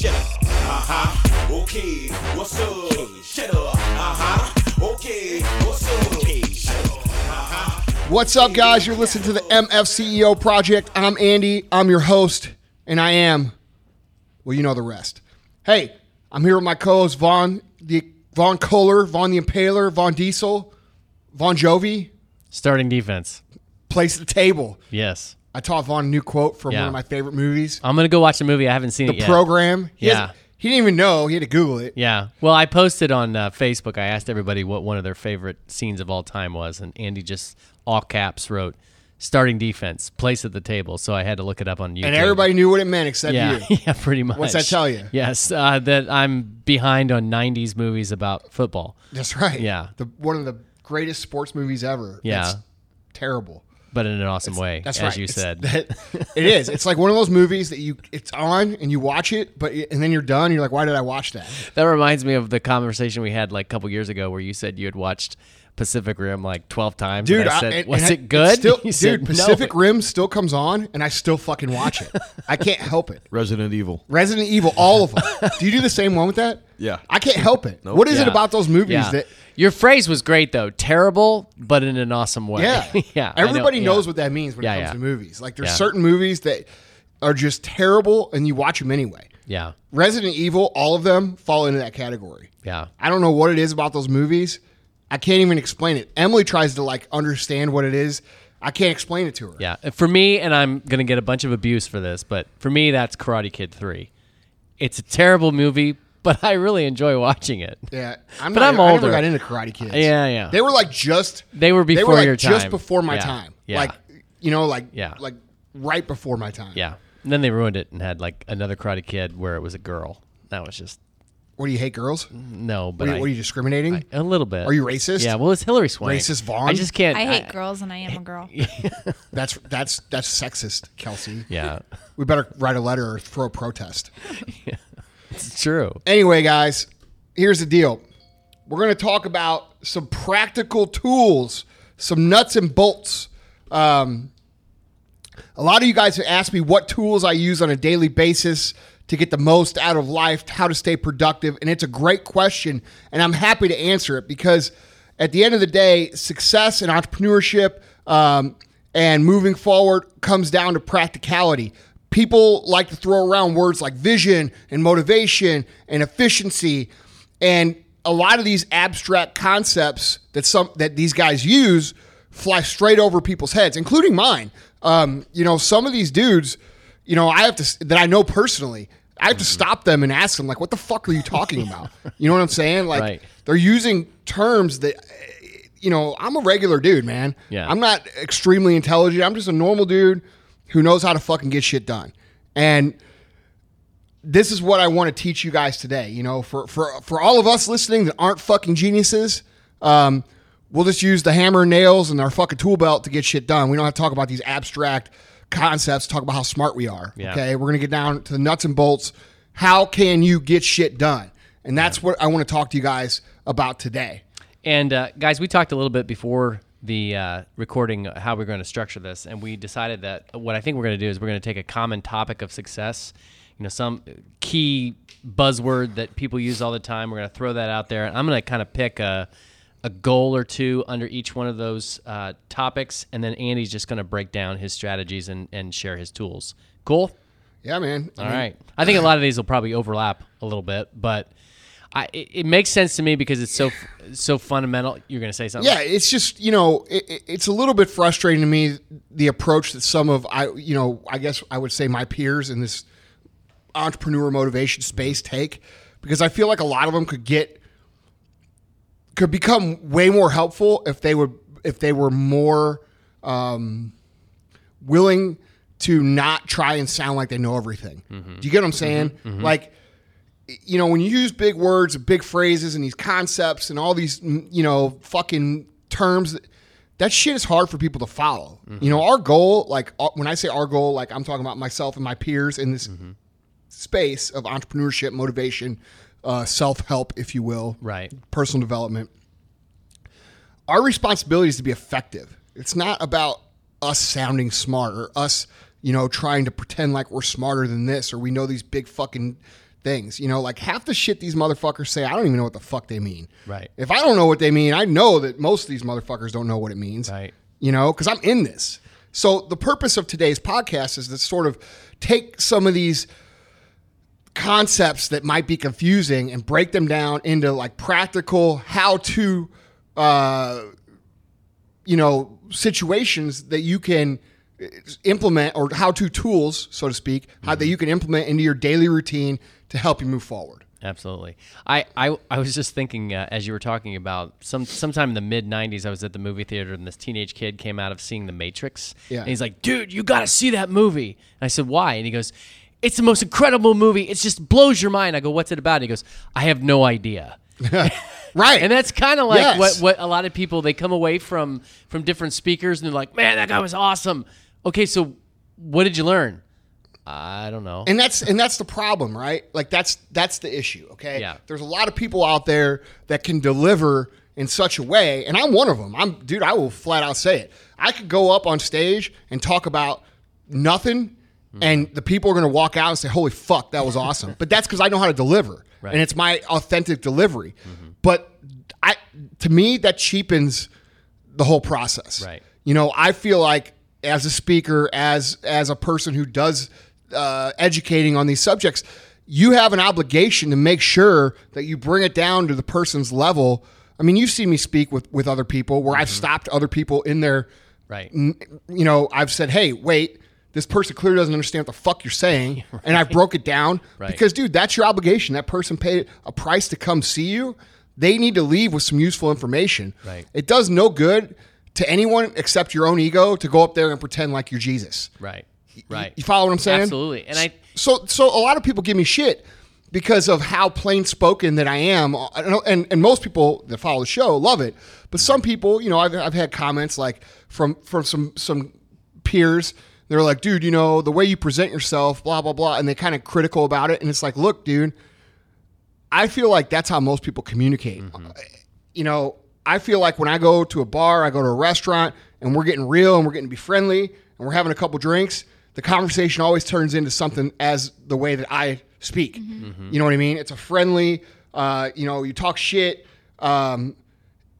Shut up. Uh huh. Okay. What's up? Shut up. Uh huh. Okay. What's up? Okay. Shut up. Uh-huh. What's up, guys? You're listening to the MFCEO Project. I'm Andy. I'm your host, and I am, well, you know the rest. Hey, I'm here with my co-host Vaughn, the Vaughn Kohler, Vaughn the Impaler, Vaughn Diesel, Vaughn Jovi. Starting defense. Place the table. Yes. I taught Vaughn a new quote from Yeah. one of my favorite movies, I'm gonna go watch the movie. I haven't seen The it yet. Program. He Yeah. hasn't- he didn't even know. He had to Google it. Yeah. Well, I posted on uh, Facebook. I asked everybody what one of their favorite scenes of all time was, and Andy just all caps wrote "starting defense, place at the table." So I had to look it up on YouTube. And everybody knew what it meant except Yeah. you. yeah. Pretty much. What's that tell you? Yes. Uh, that I'm behind on '90s movies about football. That's right. Yeah. The, one of the greatest sports movies ever. Yeah. That's terrible. But in an awesome way, That's as right. you It's- said. that- it is. It's like one of those movies that you it's on and you watch it, but and then you're done. You're like, why did I watch that? That reminds me of the conversation we had like a couple years ago where you said you had watched Pacific Rim like 12 times. Dude, and I I- said, and- was and it good? Still, You said, dude, "No." Pacific Rim still comes on, and I still fucking watch it. I can't help it. Resident Evil. Resident Evil, all of them. do you do the same one with that? Yeah. I can't help it. What is it about those movies Yeah. that? Your phrase was great though. Terrible, but in an awesome way. Yeah, yeah. I know, Everybody yeah. knows what that means when Yeah, it comes yeah. to movies. Like there's Yeah. certain movies that are just terrible, and you watch them anyway. Yeah, Resident Evil, all of them fall into that category. yeah. I don't know what it is about those movies. I can't even explain it. Emily tries to like understand what it is. I can't explain it to her. Yeah. For me, and I'm gonna get a bunch of abuse for this, but for me, that's Karate Kid Three. It's a terrible movie, but I really enjoy watching it. Yeah, I'm But not, I'm I older. never got into Karate Kids. Yeah, yeah. They were like just They were they before were like your just before my Yeah, time. yeah. Like you know, like Yeah. like right before my time. Yeah. And then they ruined it and had like another Karate Kid where it was a girl. That was just What do you hate girls? no, but What are, you, I, what are you discriminating? a little bit. Are you racist? Yeah. Well, it's Hilary Swank. Racist Vaughn? I just can't. I hate girls and I am a girl. that's that's that's sexist, Kelsey. Yeah, We better write a letter or throw a protest. it's true. Anyway, guys, here's the deal. We're going to talk about some practical tools, some nuts and bolts. Um, a lot of you guys have asked me what tools I use on a daily basis to get the most out of life, how to stay productive. And it's a great question. And I'm happy to answer it because at the end of the day, success and entrepreneurship um, and moving forward comes down to practicality. People like to throw around words like vision and motivation and efficiency. And a lot of these abstract concepts that some that these guys use fly straight over people's heads, including mine. Um, you know, some of these dudes, you know, I have to that I know personally. I have to stop them and ask them, like, "What the fuck are you talking about?" You know what I'm saying? Like, Right. they're using terms that, eh, you know, I'm a regular dude, man. Yeah. I'm not extremely intelligent. I'm just a normal dude who knows how to fucking get shit done. And this is what I want to teach you guys today. You know, for for for all of us listening that aren't fucking geniuses, um, we'll just use the hammer and nails and our fucking tool belt to get shit done. We don't have to talk about these abstract concepts. Talk about how smart we are. Yeah. Okay, we're gonna get down to the nuts and bolts. How can you get shit done? And that's what I want to talk to you guys about today. And uh, guys, we talked a little bit before the uh, recording how we're going to structure this, and we decided that what I think we're going to do is we're going to take a common topic of success, you know, some key buzzword that people use all the time. We're going to throw that out there, and I'm going to kind of pick a a goal or two under each one of those uh, topics, and then Andy's just going to break down his strategies and, and share his tools. Cool. Yeah, man. I All mean, right. I think a lot of these will probably overlap a little bit, but I, it, it makes sense to me because it's so so fundamental. You're going to say something? Yeah, it's just you know it- it's a little bit frustrating to me the approach that some of I you know I guess I would say my peers in this entrepreneur motivation space take because I feel like a lot of them could get could become way more helpful if they would if they were more um, willing to not try and sound like they know everything. Do you get what I'm saying? Like you know, when you use big words and big phrases and these concepts and all these, mm, you know, fucking terms, that shit is hard for people to follow. You know, our goal, like uh, when I say our goal, like I'm talking about myself and my peers in this space of entrepreneurship, motivation, uh, self help, if you will, Right. personal development. Our responsibility is to be effective. It's not about us sounding smart or us, you know, trying to pretend like we're smarter than this or we know these big fucking things. You know, like half the shit these motherfuckers say, I don't even know what the fuck they mean. Right. If I don't know what they mean, I know that most of these motherfuckers don't know what it means. Right. You know, because I'm in this. So the purpose of today's podcast is to sort of take some of these concepts that might be confusing and break them down into like practical how to uh you know situations that you can implement or how to tools so to speak how that you can implement into your daily routine to help you move forward Absolutely. I, I, I was just thinking uh, as you were talking about some sometime in the mid '90s, I was at the movie theater and this teenage kid came out of seeing The Matrix. Yeah. And he's like, "Dude, you got to see that movie." And I said, "Why?" And he goes, "It's the most incredible movie. It just blows your mind." I go, "What's it about?" And he goes, "I have no idea." right And that's kind of like Yes. what, what a lot of people they come away from from different speakers and they're like, "Man, that guy was awesome." Okay, so what did you learn? I don't know. and that's and that's the problem right like that's that's the issue okay Yeah. there's a lot of people out there that can deliver in such a way and i'm one of them i'm dude i will flat out say it i could go up on stage and talk about nothing Mm-hmm. and the people are going to walk out and say holy fuck that was awesome. But that's because i know how to deliver. Right. and it's my authentic delivery. Mm-hmm. But i to me that cheapens the whole process. Right. you know i feel like as a speaker as as a person who does uh, educating on these subjects you have an obligation to make sure that you bring it down to the person's level. I mean you've seen me speak with with other people where i've mm-hmm. stopped other people in their right. you know i've said hey wait this person clearly doesn't understand what the fuck you're saying and i broke it down Right. because dude that's your obligation that person paid a price to come see you they need to leave with some useful information Right. it does no good to anyone except your own ego to go up there and pretend like you're jesus Right. Right. you follow what i'm saying Absolutely. And I so so a lot of people give me shit because of how plain spoken that I am, uh, know- and and most people that follow the show love it. But some people, you know, I've, I've had comments like from from some some peers. They're like, dude, you know, the way you present yourself, blah blah blah, and they kind of critical about it. And it's like, look, dude, I feel like that's how most people communicate. You know, I feel like when I go to a bar, I go to a restaurant, and we're getting real and we're getting to be friendly and we're having a couple drinks, the conversation always turns into something as the way that I speak. You know what I mean? It's a friendly, uh, you know, you talk shit. Um,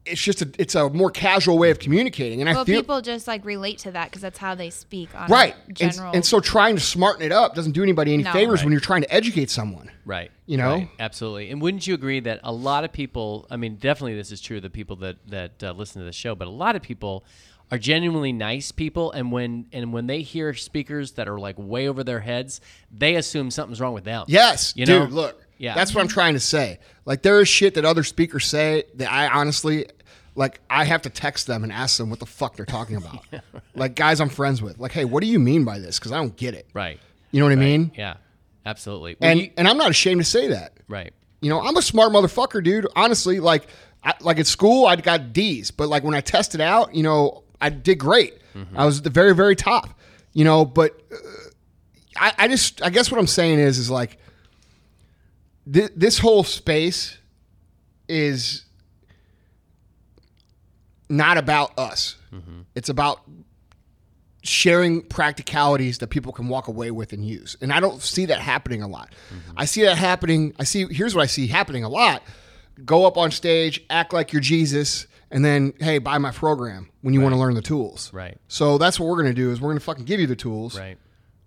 it's just a, it's a more casual way of communicating, and I Well, feel people just like relate to that because that's how they speak on right. a And, and so trying to smarten it up doesn't do anybody any No. favors Right. when you're trying to educate someone. Right. You know? Right. Absolutely. And wouldn't you agree that a lot of people, I mean, definitely this is true of the people that, that uh, listen to the show, but a lot of people are genuinely nice people. And when, and when they hear speakers that are like way over their heads, they assume something's wrong with them. Yes, You know? dude. Look, Yeah. that's what I'm trying to say. Like there is shit that other speakers say that I honestly, like, I have to text them and ask them what the fuck they're talking about. Like guys I'm friends with, like, hey, what do you mean by this? Because I don't get it. Right. You know what I mean? Yeah. Absolutely. Well, And you- and I'm not ashamed to say that. right. You know, I'm a smart motherfucker, dude. Honestly, like, I, like at school, I got D's, but like when I tested out, you know, I did great. I was at the very, very top. You know, but uh, I, I just, I guess what I'm saying is, is like, thi- this whole space is not about us. Mm-hmm. It's about sharing practicalities that people can walk away with and use. And I don't see that happening a lot. Mm-hmm. I see that happening. I see, here's what I see happening a lot go up on stage, act like you're Jesus, and then, hey, buy my program when you want to learn the tools. Right. So that's what we're going to do is we're going to fucking give you the tools Right.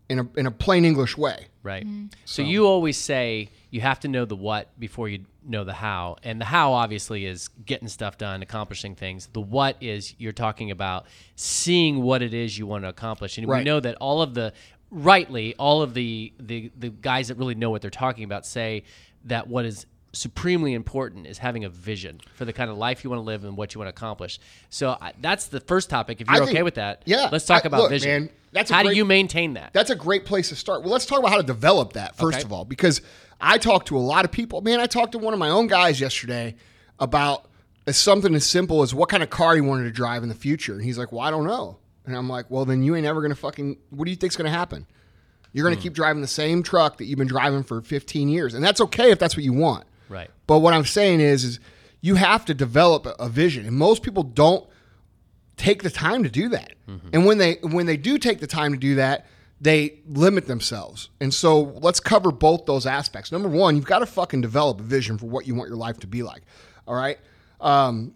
in a, in a plain English way. Right. Mm-hmm. So you always say you have to know the what before you know the how. And the how obviously is getting stuff done, accomplishing things. The what is you're talking about seeing what it is you want to accomplish. And we know that all of the rightly, all of the, the the guys that really know what they're talking about say that what is supremely important is having a vision for the kind of life you want to live and what you want to accomplish. So I, that's the first topic. If you're think- okay with that, yeah, let's talk I- about look, vision. man, that's how great- do you maintain that? That's a great place to start. Well, let's talk about how to develop that first Okay. of all, because I talk to a lot of people. Man, I talked to one of my own guys yesterday about something as simple as what kind of car he wanted to drive in the future, and he's like, "Well, I don't know." And I'm like, "Well, then you ain't ever gonna fucking. What do you think's gonna happen? You're Hmm. gonna keep driving the same truck that you've been driving for 15 years, and that's okay if that's what you want. Right. But what I'm saying is, is you have to develop a, a vision, and most people don't take the time to do that. And when they when they do take the time to do that, they limit themselves. And so let's cover both those aspects. Number one, you've got to fucking develop a vision for what you want your life to be like. All right. Um,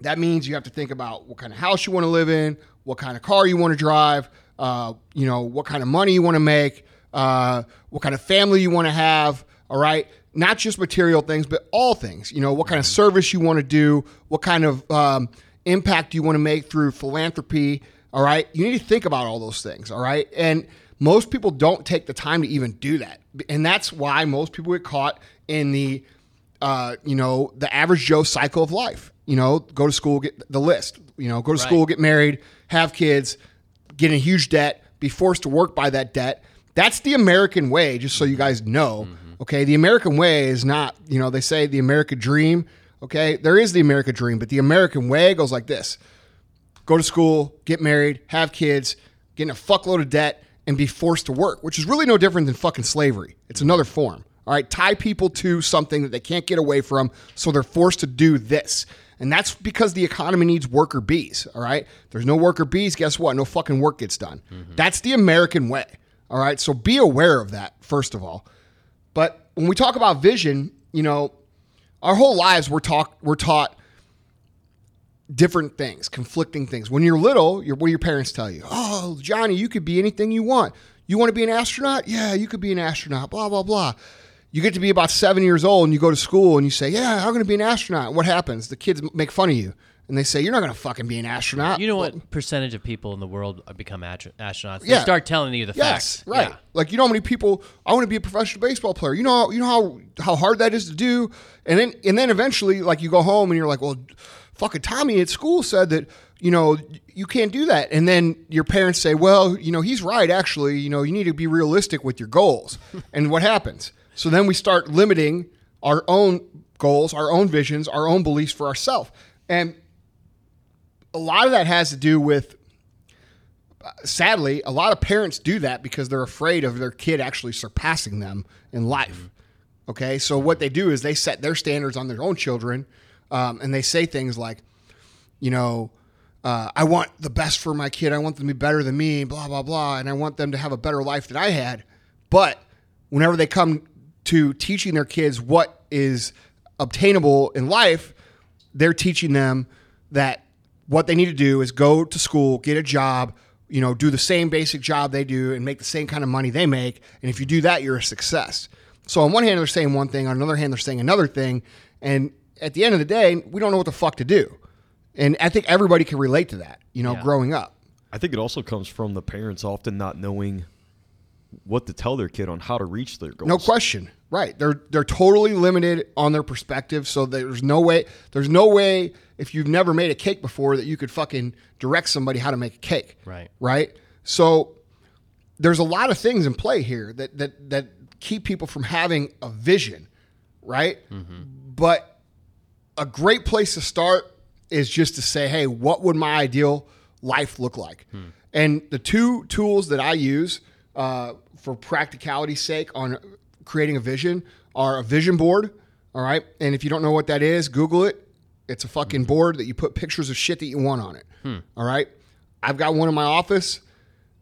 that means you have to think about what kind of house you want to live in, what kind of car you want to drive, uh, you know, what kind of money you want to make, uh, what kind of family you want to have. All right. Not just material things, but all things. You know, what kind of service you want to do, what kind of um, impact you want to make through philanthropy. All right. You need to think about all those things. All right. And most people don't take the time to even do that. And that's why most people get caught in the, uh, you know, the average Joe cycle of life. You know, go to school, get the list. You know, go to school, get married, have kids, get in huge debt, be forced to work by that debt. That's the American way, just so you guys know. Okay. The American way is not, you know, they say the American dream. Okay. There is the American dream, but the American way goes like this go to school, get married, have kids, get in a fuckload of debt, and be forced to work, which is really no different than fucking slavery. It's another form. All right, tie people to something that they can't get away from, so they're forced to do this. And that's because the economy needs worker bees. All right, there's no worker bees. Guess what? No fucking work gets done. Mm-hmm. That's the American way. All right, so be aware of that first of all. But when we talk about vision, you know, our whole lives we're taught we're taught different things, conflicting things. When you're little, your, what do your parents tell you? Oh, Johnny, you could be anything you want. You want to be an astronaut? Yeah, you could be an astronaut. Blah blah blah. You get to be about seven years old and you go to school and you say, "Yeah, I'm going to be an astronaut." What happens? The kids make fun of you and they say, "You're not going to fucking be an astronaut." You know what percentage of people in the world become astro- astronauts? They Yeah. start telling you the Yes, facts. right. Yeah. Like you know how many people I want to be a professional baseball player. You know, you know how how hard that is to do. And then and then eventually, like you go home and you're like, well, fucking Tommy at school said that you know you can't do that. And then your parents say, well, you know, he's right. Actually, you know, you need to be realistic with your goals. and what happens? So then we start limiting our own goals, our own visions, our own beliefs for ourselves. And a lot of that has to do with sadly, a lot of parents do that because they're afraid of their kid actually surpassing them in life. Mm-hmm. Okay, so what they do is they set their standards on their own children, um, and they say things like, you know, uh, I want the best for my kid. I want them to be better than me, blah blah blah, and I want them to have a better life than I had. But whenever they come to teaching their kids what is obtainable in life, they're teaching them that what they need to do is go to school, get a job, you know, do the same basic job they do and make the same kind of money they make. And if you do that, you're a success. So on one hand, they're saying one thing, on another hand, they're saying another thing. And at the end of the day, we don't know what the fuck to do. And I think everybody can relate to that, you know, Yeah. growing up. I think it also comes from the parents often not knowing what to tell their kid on how to reach their goals. No question. Right. They're they're totally limited on their perspective. So there's no way there's no way if you've never made a cake before that you could fucking direct somebody how to make a cake. Right. Right. So there's a lot of things in play here that that that keep people from having a vision. Right. Mm-hmm. But a great place to start is just to say, hey, what would my ideal life look like? And the two tools that I use uh, for practicality's sake on creating a vision are a vision board. All right. And if you don't know what that is, Google it. It's a fucking board that you put pictures of shit that you want on it. All right. I've got one in my office.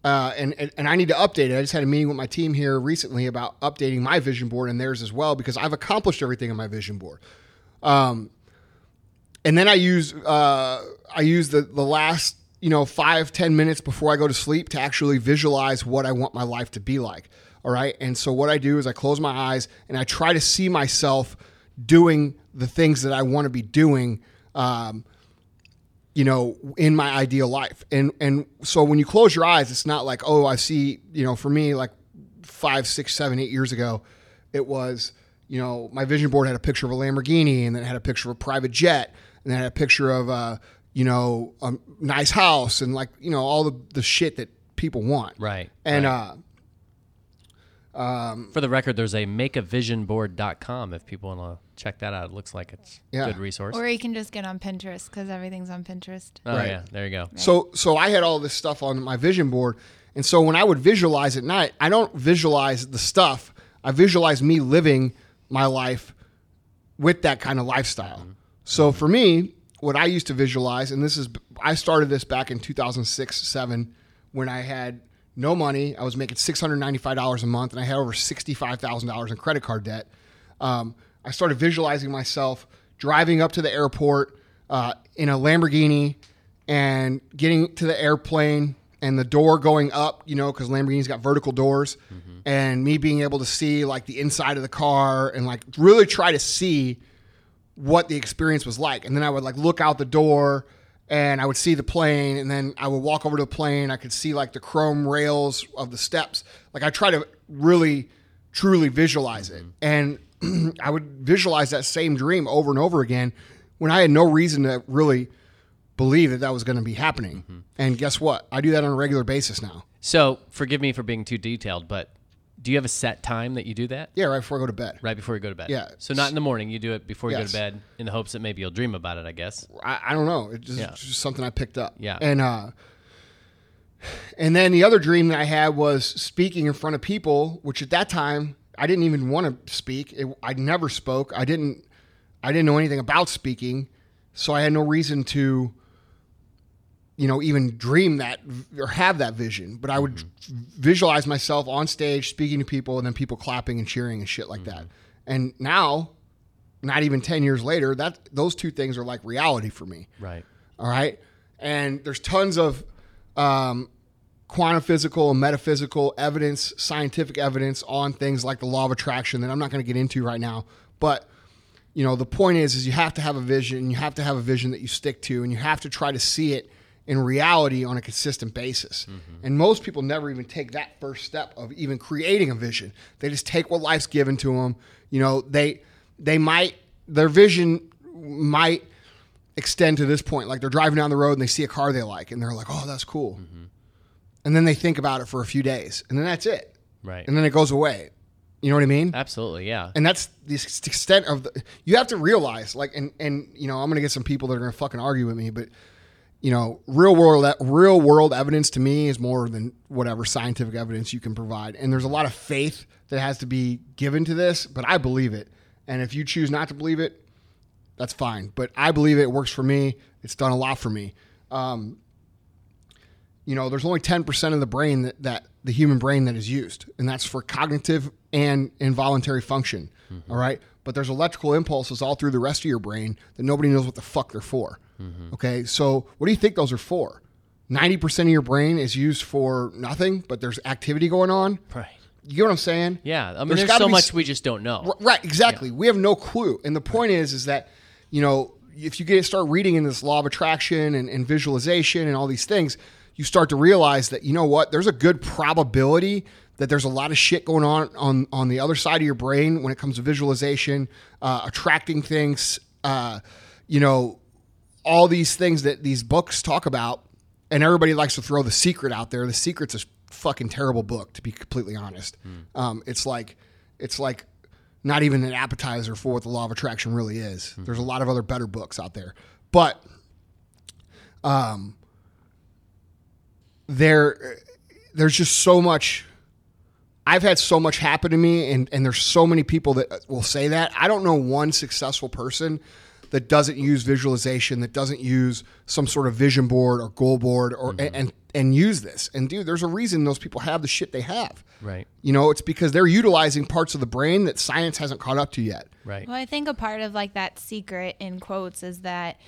Uh, and, and and I need to update it. I just had a meeting with my team here recently about updating my vision board and theirs as well because I've accomplished everything on my vision board. Um, and then I use uh, I use the the last you know five ten minutes before I go to sleep to actually visualize what I want my life to be like. All right, and so what I do is I close my eyes and I try to see myself doing the things that I want to be doing. Um, you know, in my ideal life. And and so when you close your eyes, it's not like, oh, I see, you know, for me, like five, six, seven, eight years ago, it was, you know, my vision board had a picture of a Lamborghini and then it had a picture of a private jet and then had a picture of uh, you know, a nice house and like, you know, all the, the shit that people want. Right. And right. uh for the record, there's a makeavisionboard.com if people want to check that out. It looks like it's Yeah. a good resource. Or you can just get on Pinterest because everything's on Pinterest. oh, Right. yeah. There you go. So so I had all this stuff on my vision board, and so when I would visualize at night, I don't visualize the stuff. I visualize me living my life with that kind of lifestyle. So for me, what I used to visualize, and this is I started this back in 2006 seven when I had no money. I was making six hundred ninety five dollars a month, and I had over sixty five thousand dollars in credit card debt. Um, I started visualizing myself driving up to the airport uh, in a Lamborghini and getting to the airplane and the door going up, you know, because Lamborghini's got vertical doors, and me being able to see like the inside of the car and like really try to see what the experience was like. And then I would like look out the door and I would see the plane and then I would walk over to the plane. I could see like the chrome rails of the steps. Like I try to really truly visualize it. Mm-hmm. And I would visualize that same dream over and over again when I had no reason to really believe that that was going to be happening. Mm-hmm. And guess what? I do that on a regular basis now. So forgive me for being too detailed, but do you have a set time that you do that? Yeah, right before I go to bed. Right before you go to bed. Yeah. So not in the morning. You do it before you Yes. go to bed in the hopes that maybe you'll dream about it. I guess. I, I don't know. It's just, Yeah. just something I picked up. Yeah. And uh, and then the other dream that I had was speaking in front of people, which at that time I didn't even want to speak. It, I never spoke. I didn't. I didn't know anything about speaking, so I had no reason to. You know, even dream that or have that vision, but I would visualize myself on stage speaking to people, and then people clapping and cheering and shit like that. And now, not even ten years later, that those two things are like reality for me. Right. All right. And there's tons of um, quantum physical and metaphysical evidence, scientific evidence on things like the law of attraction that I'm not going to get into right now. But, you know, the point is, is you have to have a vision. You have to have a vision that you stick to, and you have to try to see it in reality on a consistent basis. Mm-hmm. And most people never even take that first step of even creating a vision. They just take what life's given to them. You know, they they might their vision might extend to this point. Like they're driving down the road and they see a car they like, and they're like, "Oh, that's cool," mm-hmm. and then they think about it for a few days, and then that's it, Right. and then it goes away. You know what I mean? Absolutely. Yeah. And that's the extent of the. You have to realize, like, and and you know, I'm gonna get some people that are gonna fucking argue with me, but you know, real world real world evidence to me is more than whatever scientific evidence you can provide. And there's a lot of faith that has to be given to this, but I believe it. And if you choose not to believe it, that's fine. But I believe it, it works for me. It's done a lot for me. Um, you know, there's only 10% of the brain that, that the human brain that is used, and that's for cognitive and involuntary function. all right. But there's electrical impulses all through the rest of your brain that nobody knows what the fuck they're for. Okay. So, what do you think those are for? 90% of your brain is used for nothing, but there's activity going on. Right. You get what I'm saying? Yeah. I mean, There's there's, so much s- we just don't know. Right, exactly. We have no clue. And the point is, is that you know, if you get start reading in this law of attraction and, and visualization and all these things, you start to realize that you know what, there's a good probability that there's a lot of shit going on on on the other side of your brain when it comes to visualization, uh, attracting things, uh, you know, all these things that these books talk about, and everybody likes to throw the secret out there. The secret's a fucking terrible book, to be completely honest. Um, it's like, it's like not even an appetizer for what the law of attraction really is. There's a lot of other better books out there, but um, there, there's just so much. I've had so much happen to me, and, and there's so many people that will say that. I don't know one successful person that doesn't use visualization, that doesn't use some sort of vision board or goal board, or mm-hmm. and and use this. And dude, there's a reason those people have the shit they have. Right. You know, it's because they're utilizing parts of the brain that science hasn't caught up to yet. Right. Well, I think a part of like that secret in quotes is that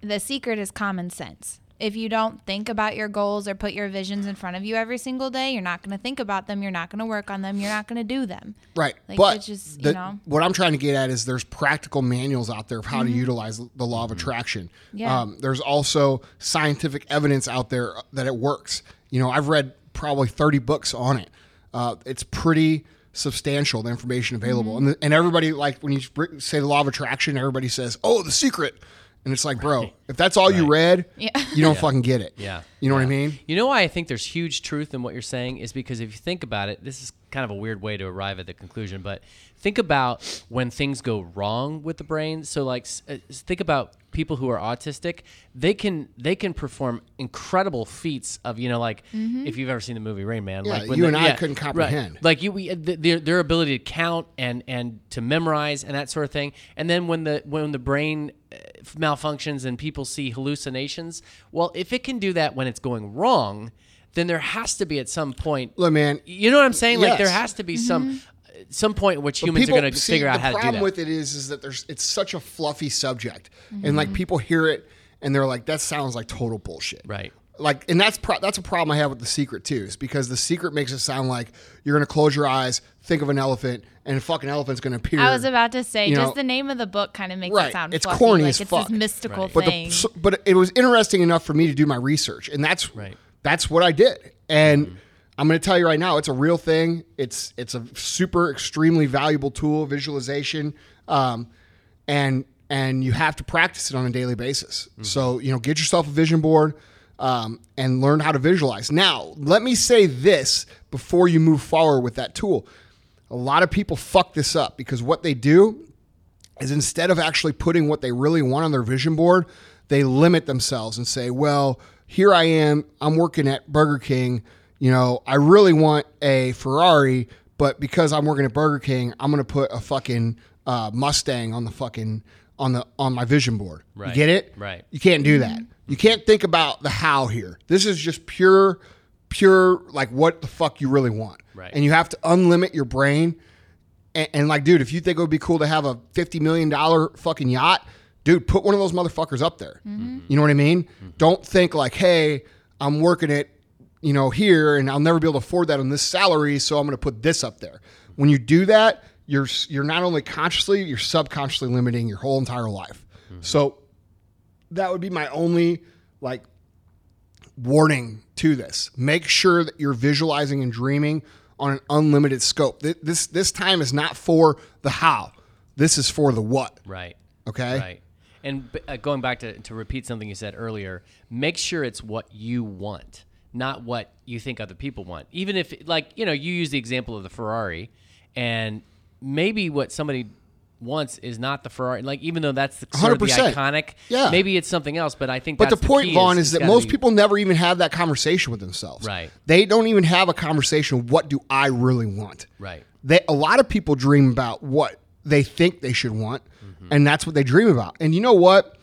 the secret is common sense. If you don't think about your goals or put your visions in front of you every single day, you're not going to think about them. You're not going to work on them. You're not going to do them. Right. Like, but it's just, you know. what I'm trying to get at is there's practical manuals out there of how to utilize the law of attraction. Mm-hmm. Yeah. Um, there's also scientific evidence out there that it works. You know, I've read probably 30 books on it. Uh, it's pretty substantial, the information available. Mm-hmm. And, the, and everybody, like, when you say the law of attraction, everybody says, oh, the secret. And it's like, bro, if that's all you read, Yeah. you don't fucking get it. Yeah. You know what I mean? You know why I think there's huge truth in what you're saying is because if you think about it, this is kind of a weird way to arrive at the conclusion, but think about when things go wrong with the brain. So like uh, think about people who are autistic, they can they can perform incredible feats of, you know, like if you've ever seen the movie Rain Man, Yeah, like when you and I yeah, couldn't right. comprehend. Like you, we, th- their their ability to count and and to memorize and that sort of thing. And then when the when the brain uh, malfunctions and people see hallucinations, well, if it can do that when it's going wrong, then there has to be at some point. Look, man. You know what I'm saying? Like there has to be some some point in which humans people- are going to figure out the how to do that. problem with it is, is that there's it's such a fluffy subject, and Mm-hmm. like people hear it and they're like, that sounds like total bullshit. Right. Like, and that's pro- that's a problem I have with the secret too, is because the secret makes it sound like you're gonna close your eyes, think of an elephant, and a fucking elephant's gonna appear. I was about to say, you just know- the name of the book kind of makes Right. it sound It's fluffy, corny like as it's fuck. this mystical Right. but the, so, but it was interesting enough for me to do my research, and that's Right. That's what I did. And Mm-hmm. I'm going to tell you right now, it's a real thing. It's it's a super extremely valuable tool, visualization, um, and and you have to practice it on a daily basis. Mm-hmm. So you know, get yourself a vision board. Um, and learn how to visualize. Now, let me say this before you move forward with that tool. A lot of people fuck this up because what they do is instead of actually putting what they really want on their vision board, they limit themselves and say, well, here I am, I'm working at Burger King. You know, I really want a Ferrari, but because I'm working at Burger King, I'm going to put a fucking uh, Mustang on the fucking on the on my vision board. You Right. get it? Right. You can't do that. You can't think about the how here. This is just pure pure like what the fuck you really want. Right. And you have to unlimit your brain and, and like, dude, if you think it would be cool to have a fifty million dollar fucking yacht, dude, put one of those motherfuckers up there. Mm-hmm. Mm-hmm. You know what I mean? Mm-hmm. Don't think like, hey, I'm working it, you know, here, and I'll never be able to afford that on this salary, so I'm going to put this up there. When you do that, you're you're not only consciously, you're subconsciously limiting your whole entire life. So that would be my only like warning to this. Make sure that you're visualizing and dreaming on an unlimited scope. This this time is not for the how. This is for the what. Right. Okay? Right. And b- uh, going back to, to repeat something you said earlier, make sure it's what you want, not what you think other people want. Even if, like, you know, you use the example of the Ferrari, and maybe what somebody wants is not the Ferrari. Like, even though that's the, sort of the iconic, Yeah. maybe it's something else. But I think But the that's point, Vaughn, it's is that most be- people never even have that conversation with themselves. Right. They don't even have a conversation. What do I really want? Right. They a lot of people dream about what they think they should want, Mm-hmm. and that's what they dream about. And you know what?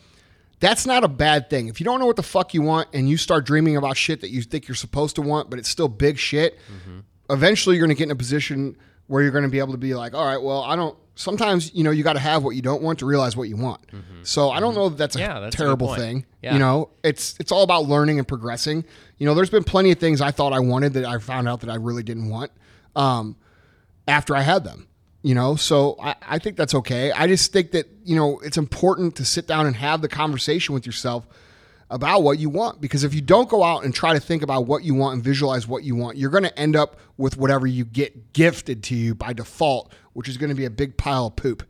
That's not a bad thing. If you don't know what the fuck you want and you start dreaming about shit that you think you're supposed to want, but it's still big shit, mm-hmm. eventually you're going to get in a position where you're going to be able to be like, all right, well, I don't. Sometimes you know you got to have what you don't want to realize what you want. Mm-hmm. So I don't know that that's a Yeah, that's terrible point. thing. Yeah. You know, it's it's all about learning and progressing. You know, there's been plenty of things I thought I wanted that I found out that I really didn't want um, after I had them. You know, so I, I think that's okay. I just think that you know it's important to sit down and have the conversation with yourself about what you want because if you don't go out and try to think about what you want and visualize what you want, you're going to end up with whatever you get gifted to you by default, which is going to be a big pile of poop.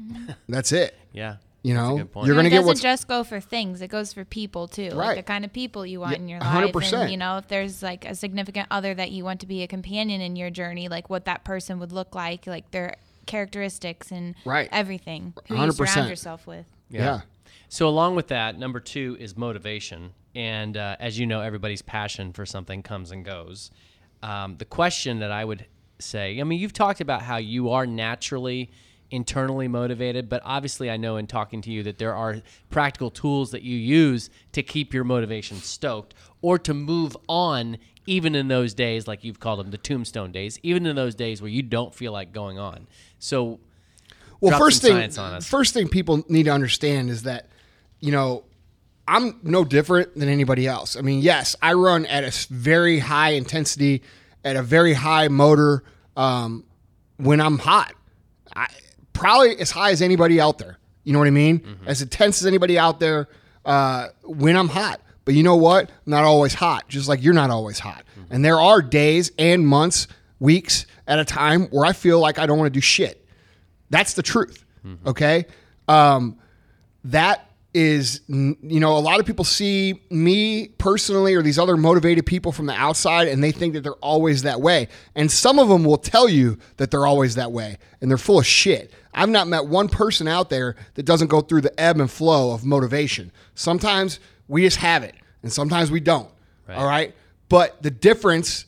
Mm-hmm. That's it. Yeah. You That's a know, good point. you're going to it get doesn't just go for things; it goes for people too. Right. Like the kind of people you want Yeah, in your life, 100%. and you know, if there's like a significant other that you want to be a companion in your journey, like what that person would look like, like their characteristics and Right. everything, who you 100%. surround yourself with. yeah. So along with that, number two is motivation, and uh, as you know, everybody's passion for something comes and goes. Um, the question that I would say, I mean, you've talked about how you are naturally internally motivated, but obviously, I know in talking to you that there are practical tools that you use to keep your motivation stoked or to move on. Even in those days, like you've called them, the tombstone days, even in those days where you don't feel like going on. So, Well, first thing, science on us. first thing people need to understand is that, you know, I'm no different than anybody else. I mean, yes, I run at a very high intensity, at a very high motor um, when I'm hot. I, probably as high as anybody out there. You know what I mean? As intense as anybody out there uh, when I'm hot. But you know what? I'm not always hot, just like you're not always hot. And there are days and months, weeks at a time where I feel like I don't want to do shit. That's the truth. Okay. Um, that is, you know, a lot of people see me personally or these other motivated people from the outside and they think that they're always that way. And some of them will tell you that they're always that way and they're full of shit. I've not met one person out there that doesn't go through the ebb and flow of motivation. Sometimes we just have it and sometimes we don't. Right. All right. But the difference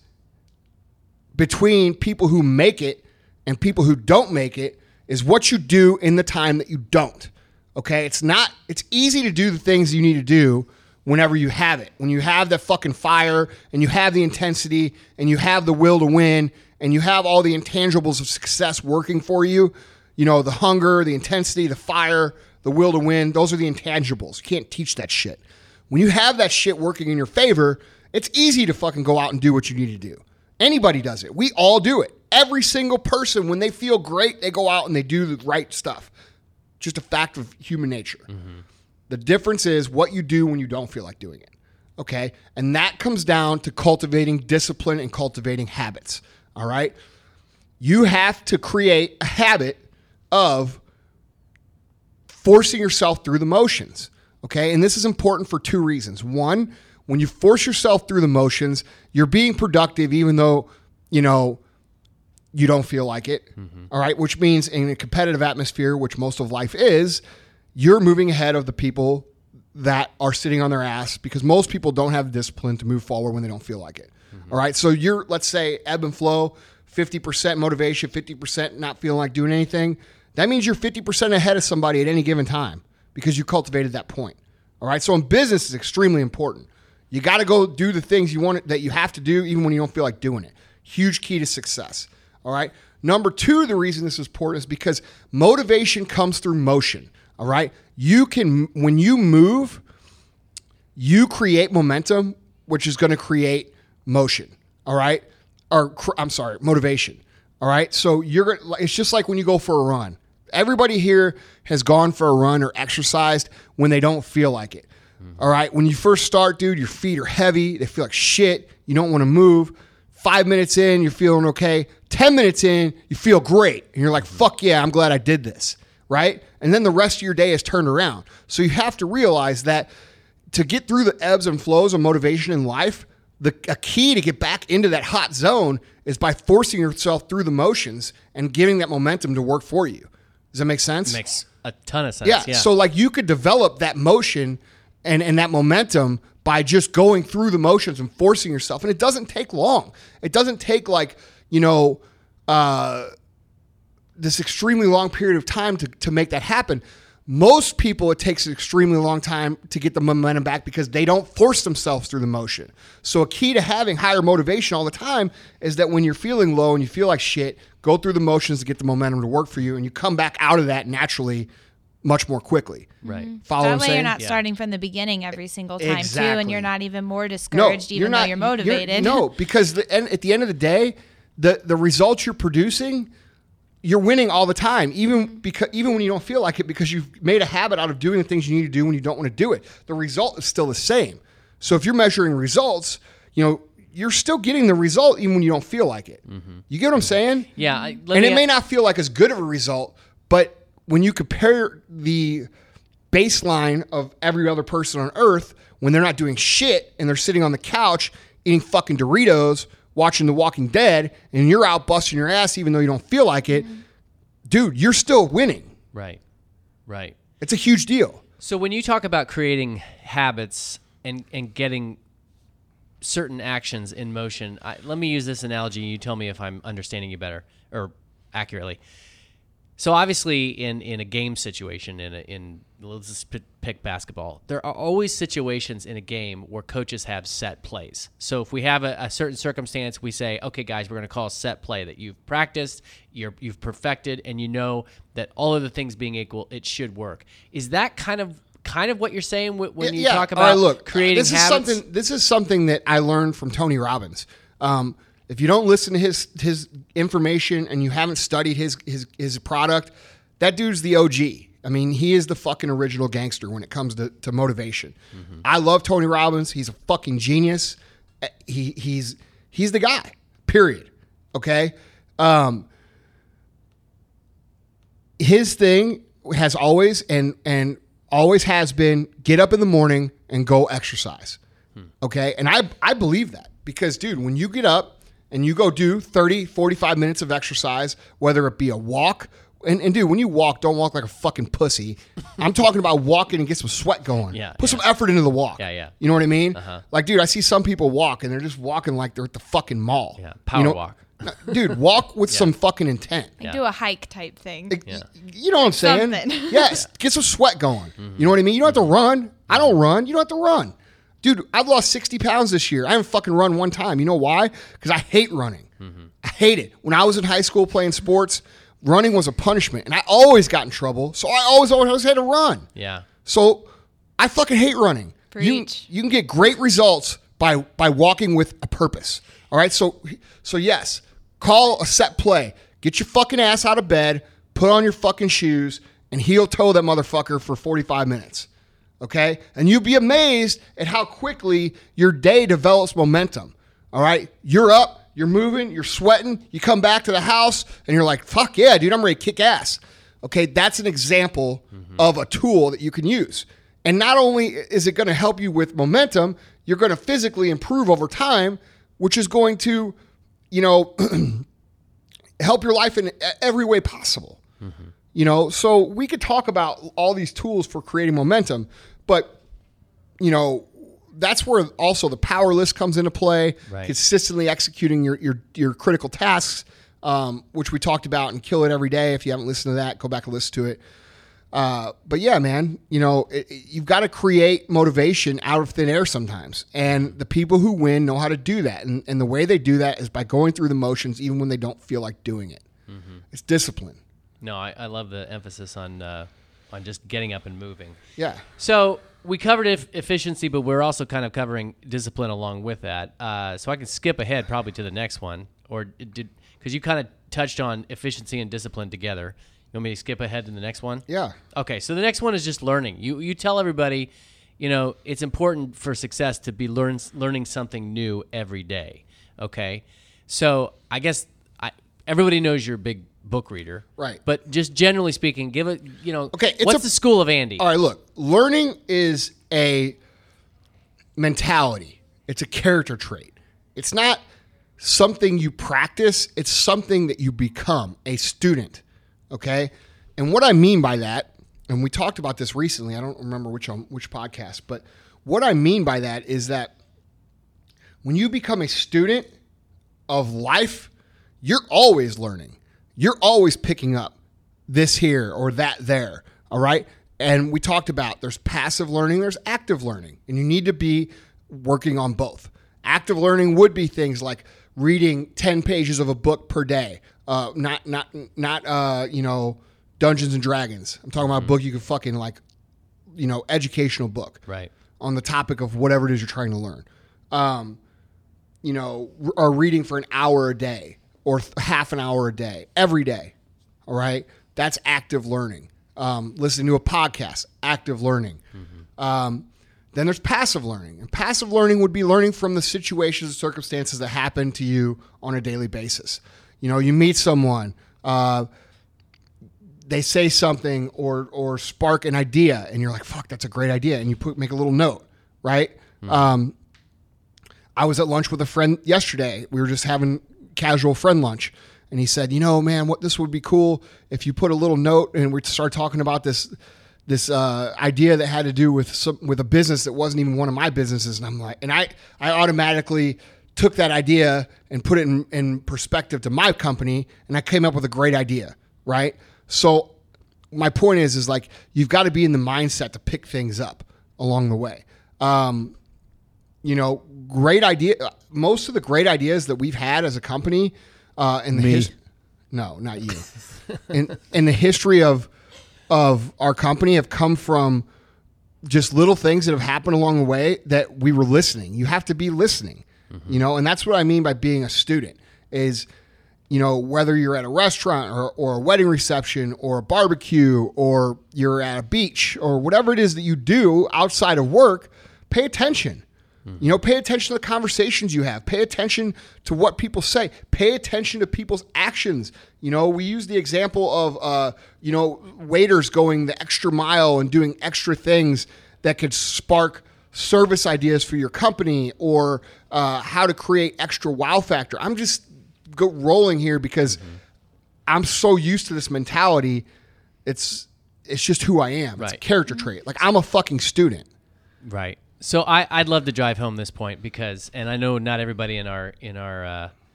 between people who make it and people who don't make it is what you do in the time that you don't. Okay? It's not it's easy to do the things you need to do whenever you have it. When you have that fucking fire and you have the intensity and you have the will to win and you have all the intangibles of success working for you, you know, the hunger, the intensity, the fire, the will to win, those are the intangibles. You can't teach that shit. When you have that shit working in your favor, it's easy to fucking go out and do what you need to do. Anybody does it. We all do it. Every single person, when they feel great, they go out and they do the right stuff. Just a fact of human nature. Mm-hmm. The difference is what you do when you don't feel like doing it. Okay. And that comes down to cultivating discipline and cultivating habits. All right. You have to create a habit of forcing yourself through the motions. Okay. And this is important for two reasons. One, when you force yourself through the motions, you're being productive, even though, you know, you don't feel like it. Mm-hmm. All right. Which means in a competitive atmosphere, which most of life is, you're moving ahead of the people that are sitting on their ass because most people don't have discipline to move forward when they don't feel like it. Mm-hmm. All right. So you're, let's say, ebb and flow, 50% motivation, 50% not feeling like doing anything. That means you're 50% ahead of somebody at any given time because you cultivated that point. All right. So in business, it's extremely important. You got to go do the things you want that you have to do even when you don't feel like doing it. Huge key to success. All right. Number two, the reason this is important is because motivation comes through motion. All right. You can, when you move, you create momentum, which is going to create motion. All right. Or I'm sorry, motivation. All right. So you're, it's just like when you go for a run. Everybody here has gone for a run or exercised when they don't feel like it. Mm-hmm. All right. When you first start, dude, your feet are heavy. They feel like shit. You don't want to move. Five minutes in, you're feeling okay. 10 minutes in, you feel great. And you're like, mm-hmm. fuck yeah, I'm glad I did this. Right. And then the rest of your day is turned around. So you have to realize that to get through the ebbs and flows of motivation in life, the a key to get back into that hot zone is by forcing yourself through the motions and giving that momentum to work for you. Does that make sense? Makes a ton of sense. yeah. Yeah. So like you could develop that motion and and that momentum by just going through the motions and forcing yourself. And it doesn't take long. It doesn't take like, you know, uh this extremely long period of time to, to make that happen. Most people, it takes an extremely long time to get the momentum back because they don't force themselves through the motion. So, a key to having higher motivation all the time is that when you're feeling low and you feel like shit, go through the motions to get the momentum to work for you, and you come back out of that naturally much more quickly. right. Mm-hmm. Follow what That I'm way saying? you're not Yeah. starting from the beginning every single time too, and you're not even more discouraged even though you're motivated. no, because the, and at the end of the day, the the results you're producing, you're winning all the time, even because even when you don't feel like it, because you've made a habit out of doing the things you need to do when you don't want to do it. The result is still the same. So if you're measuring results, you know you're still getting the result even when you don't feel like it. You get what I'm saying? Yeah. I, and it may not feel like as good of a result, but when you compare the baseline of every other person on earth when they're not doing shit and they're sitting on the couch eating fucking Doritos, watching The Walking Dead, and you're out busting your ass even though you don't feel like it, dude, you're still winning. Right. Right. It's a huge deal. So when you talk about creating habits and and getting certain actions in motion, I, let me use this analogy. You tell me if I'm understanding you better or accurately. So obviously, in in a game situation, in a, in let's just p- pick basketball, there are always situations in a game where coaches have set plays. So if we have a, a certain circumstance, we say, "Okay, guys, we're going to call a set play that you've practiced, you're, you've perfected, and you know that all of the things being equal, it should work." Is that kind of kind of what you're saying wh- when you talk All right, about look, creating this habits? Is something, this is something that I learned from Tony Robbins. Um, if you don't listen to his his information and you haven't studied his his his product, that dude's the OG. I mean, he is the fucking original gangster when it comes to, to motivation. Mm-hmm. I love Tony Robbins. He's a fucking genius. Uh, He he's he's the guy. Period. Okay. Um, his thing has always and and always has been get up in the morning and go exercise. Okay? And I I believe that because dude, when you get up and you go do 30 45 minutes of exercise, whether it be a walk and, and dude, when you walk, don't walk like a fucking pussy. I'm talking about walking and get some sweat going. Yeah, Put some effort into the walk. Yeah, yeah. You know what I mean? Like, dude, I see some people walk and they're just walking like they're at the fucking mall. Yeah, You power know- walk. Dude, walk with some fucking intent. Like do a hike type thing. Yeah. You know what I'm saying? Something. Yes, get some sweat going. Mm-hmm. You know what I mean? You don't have to run. I don't run. You don't have to run. Dude, I've lost 60 pounds this year. I haven't fucking run one time. You know why? Because I hate running. Mm-hmm. I hate it. When I was in high school playing sports, running was a punishment, and I always got in trouble. So I always always had to run. Yeah. So I fucking hate running. You, you can get great results by by walking with a purpose. All right. So so yes, call a set play. Get your fucking ass out of bed, put on your fucking shoes, and heel toe that motherfucker for 45 minutes. Okay? And you'd be amazed at how quickly your day develops momentum. All right? You're up, you're moving, you're sweating, you come back to the house, and you're like, fuck yeah, dude, I'm ready to kick ass. Okay, that's an example mm-hmm. of a tool that you can use. And not only is it going to help you with momentum, you're going to physically improve over time, which is going to, you know, help your life in every way possible. Mm-hmm. You know, so we could talk about all these tools for creating momentum, but you know, that's where also the power list comes into play. Right. Consistently executing your your your critical tasks, um, which we talked about and kill it every day. If you haven't listened to that, go back and listen to it. Uh, but yeah, man, you know, it, it- you've got to create motivation out of thin air sometimes. And the people who win know how to do that. And, and the way they do that is by going through the motions, even when they don't feel like doing it. It's discipline. No, I, I love the emphasis on uh, on just getting up and moving. Yeah. So we covered ef- efficiency, but we're also kind of covering discipline along with that. Uh, so I can skip ahead probably to the next one, or did because you kind of touched on efficiency and discipline together. You want me to skip ahead to the next one? Yeah. Okay, so the next one is just learning. You you tell everybody, you know, it's important for success to be learn, learning something new every day. Okay, so I guess I everybody knows you're a big book reader, Right. But just generally speaking, give it, you know, Okay, what's a- the school of Andy? All right, look, learning is a mentality, it's a character trait. It's not something you practice, it's something that you become a student. Okay? And what I mean by that, and we talked about this recently, I don't remember which on which podcast, but what I mean by that is that when you become a student of life, you're always learning. You're always picking up this here or that there. All right. And we talked about there's passive learning, there's active learning, and you need to be working on both. Active learning would be things like reading 10 pages of a book per day, uh, not, not, not, uh, you know, Dungeons and Dragons. I'm talking about a book you can fucking like, you know, educational book Right. on the topic of whatever it is you're trying to learn. Um, you know, or reading for an hour a day or th- half an hour a day every day. All right, that's active learning. Um, listening to a podcast, active learning. Um, then there's passive learning, and passive learning would be learning from the situations and circumstances that happen to you on a daily basis. You know, you meet someone. Uh, they say something or or spark an idea and you're like fuck that's a great idea and you put make a little note right um, i was at lunch with a friend yesterday we were just having casual friend lunch. And he said you know man what this would be cool if you put a little note and we start talking about this this uh, idea that had to do with some with a business that wasn't even one of my businesses. And i'm like and i i automatically took that idea and put it in, in perspective to my company and i came up with a great idea right? So my point is is like you've got to be in the mindset to pick things up along the way. Um, you know great idea most of the great ideas that we've had as a company uh, in the his- no not you in, in the history of of our company have come from just little things that have happened along the way that we were listening. You have to be listening, you know, and that's what I mean by being a student is, you know, whether you're at a restaurant or, or a wedding reception or a barbecue or you're at a beach or whatever it is that you do outside of work, pay attention. You know, pay attention to the conversations you have. Pay attention to what people say. Pay attention to people's actions. You know, we use the example of, uh, you know, waiters going the extra mile and doing extra things that could spark service ideas for your company or uh, how to create extra wow factor. I'm just go rolling here because I'm so used to this mentality. It's it's just who I am. It's a character trait. Like I'm a fucking student. Right. So I, I'd love to drive home this point because, and I know not everybody in our in our uh,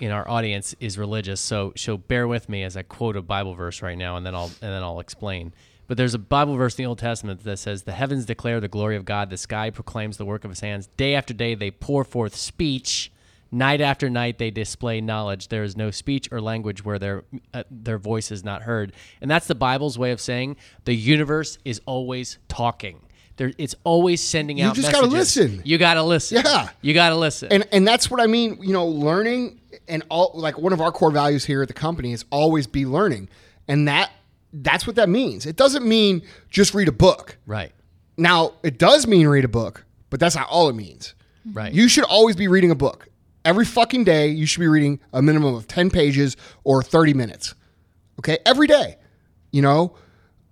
in our audience is religious. So so bear with me as I quote a Bible verse right now, and then I'll and then I'll explain. But there's a Bible verse in the Old Testament that says, "The heavens declare the glory of God; the sky proclaims the work of His hands. Day after day they pour forth speech; night after night they display knowledge. There is no speech or language where their uh, their voice is not heard." And that's the Bible's way of saying the universe is always talking. There, it's always sending out. You just gotta listen. You gotta listen. Yeah. you gotta listen. and and that's what I mean. You know, learning and all like one of our core values here at the company is always be learning, and that that's what that means. It doesn't mean just read a book. right, Now, it does mean read a book, but that's not all it means. right. You should always be reading a book. Every fucking day, you should be reading a minimum of 10 pages or 30 minutes. Okay? Every day. You know?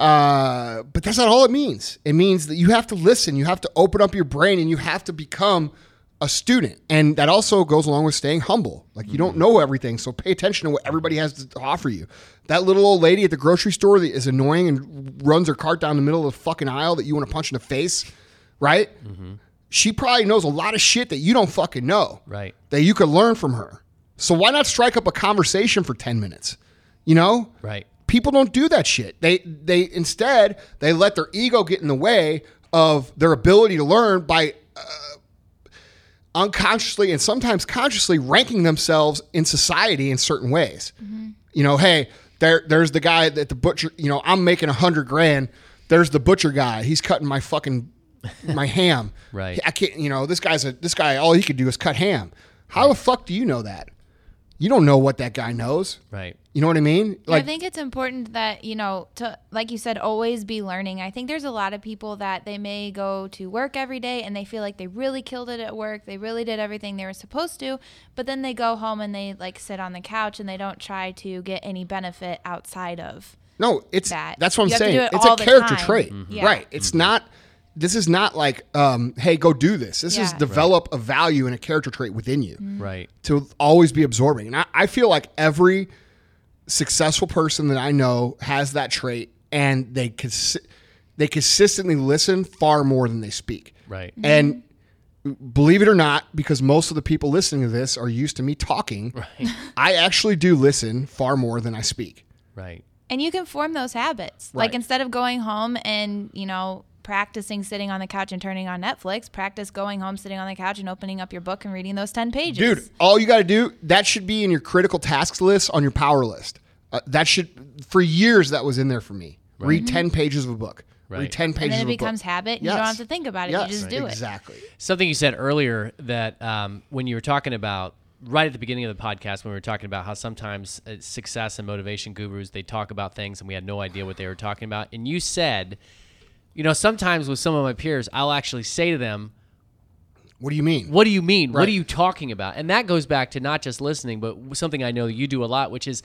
Uh, but that's not all it means. It means that you have to listen, you have to open up your brain, and you have to become a student. And that also goes along with staying humble. Like, you don't know everything, so pay attention to what everybody has to offer you. That little old lady at the grocery store that is annoying and runs her cart down the middle of the fucking aisle that you want to punch in the face, right? She probably knows a lot of shit that you don't fucking know Right. that you could learn from her. So why not strike up a conversation for 10 minutes? You know? Right. People don't do that shit. They they instead they let their ego get in the way of their ability to learn by uh, unconsciously and sometimes consciously ranking themselves in society in certain ways. You know, hey, there there's the guy that the butcher, you know, I'm making a hundred grand. There's the butcher guy. He's cutting my fucking my ham. Right. I can't, you know, this guy's a this guy. All he could do is cut ham. How the fuck do you know that? You don't know what that guy knows. Right. You know what I mean? I think it's important that, you know, to like you said, always be learning. I think there's a lot of people that they may go to work every day and they feel like they really killed it at work. They really did everything they were supposed to, but then they go home and they like sit on the couch and they don't try to get any benefit outside of. No, it's that. that's what I'm You have to saying. it It's a character time. trait, Mhm. Yeah. right? It's not. This is not like, um, hey, go do this. This is Yeah. develop a value and a character trait within you Right. to always be absorbing. And I, I feel like every successful person that I know has that trait, and they consi- they consistently listen far more than they speak. Right. And believe it or not, because most of the people listening to this are used to me talking, Right. I actually do listen far more than I speak. Right. And you can form those habits. Right. Like instead of going home and, you know, practicing sitting on the couch and turning on Netflix, practice going home, sitting on the couch and opening up your book and reading those 10 pages. Dude, all you got to do, that should be in your critical tasks list on your power list. Uh, that should, for years, that was in there for me. Read 10 pages of a book. Read Right. 10 and pages then it of a book. becomes habit. And You don't have to think about it. Yes, you just do it. Exactly. Something you said earlier that um, when you were talking about right at the beginning of the podcast when we were talking about how sometimes uh, success and motivation gurus they talk about things and we had no idea what they were talking about and you said you know sometimes with some of my peers i'll actually say to them What do you mean? what do you mean what are you talking about and that goes back to not just listening but something i know that you do a lot which is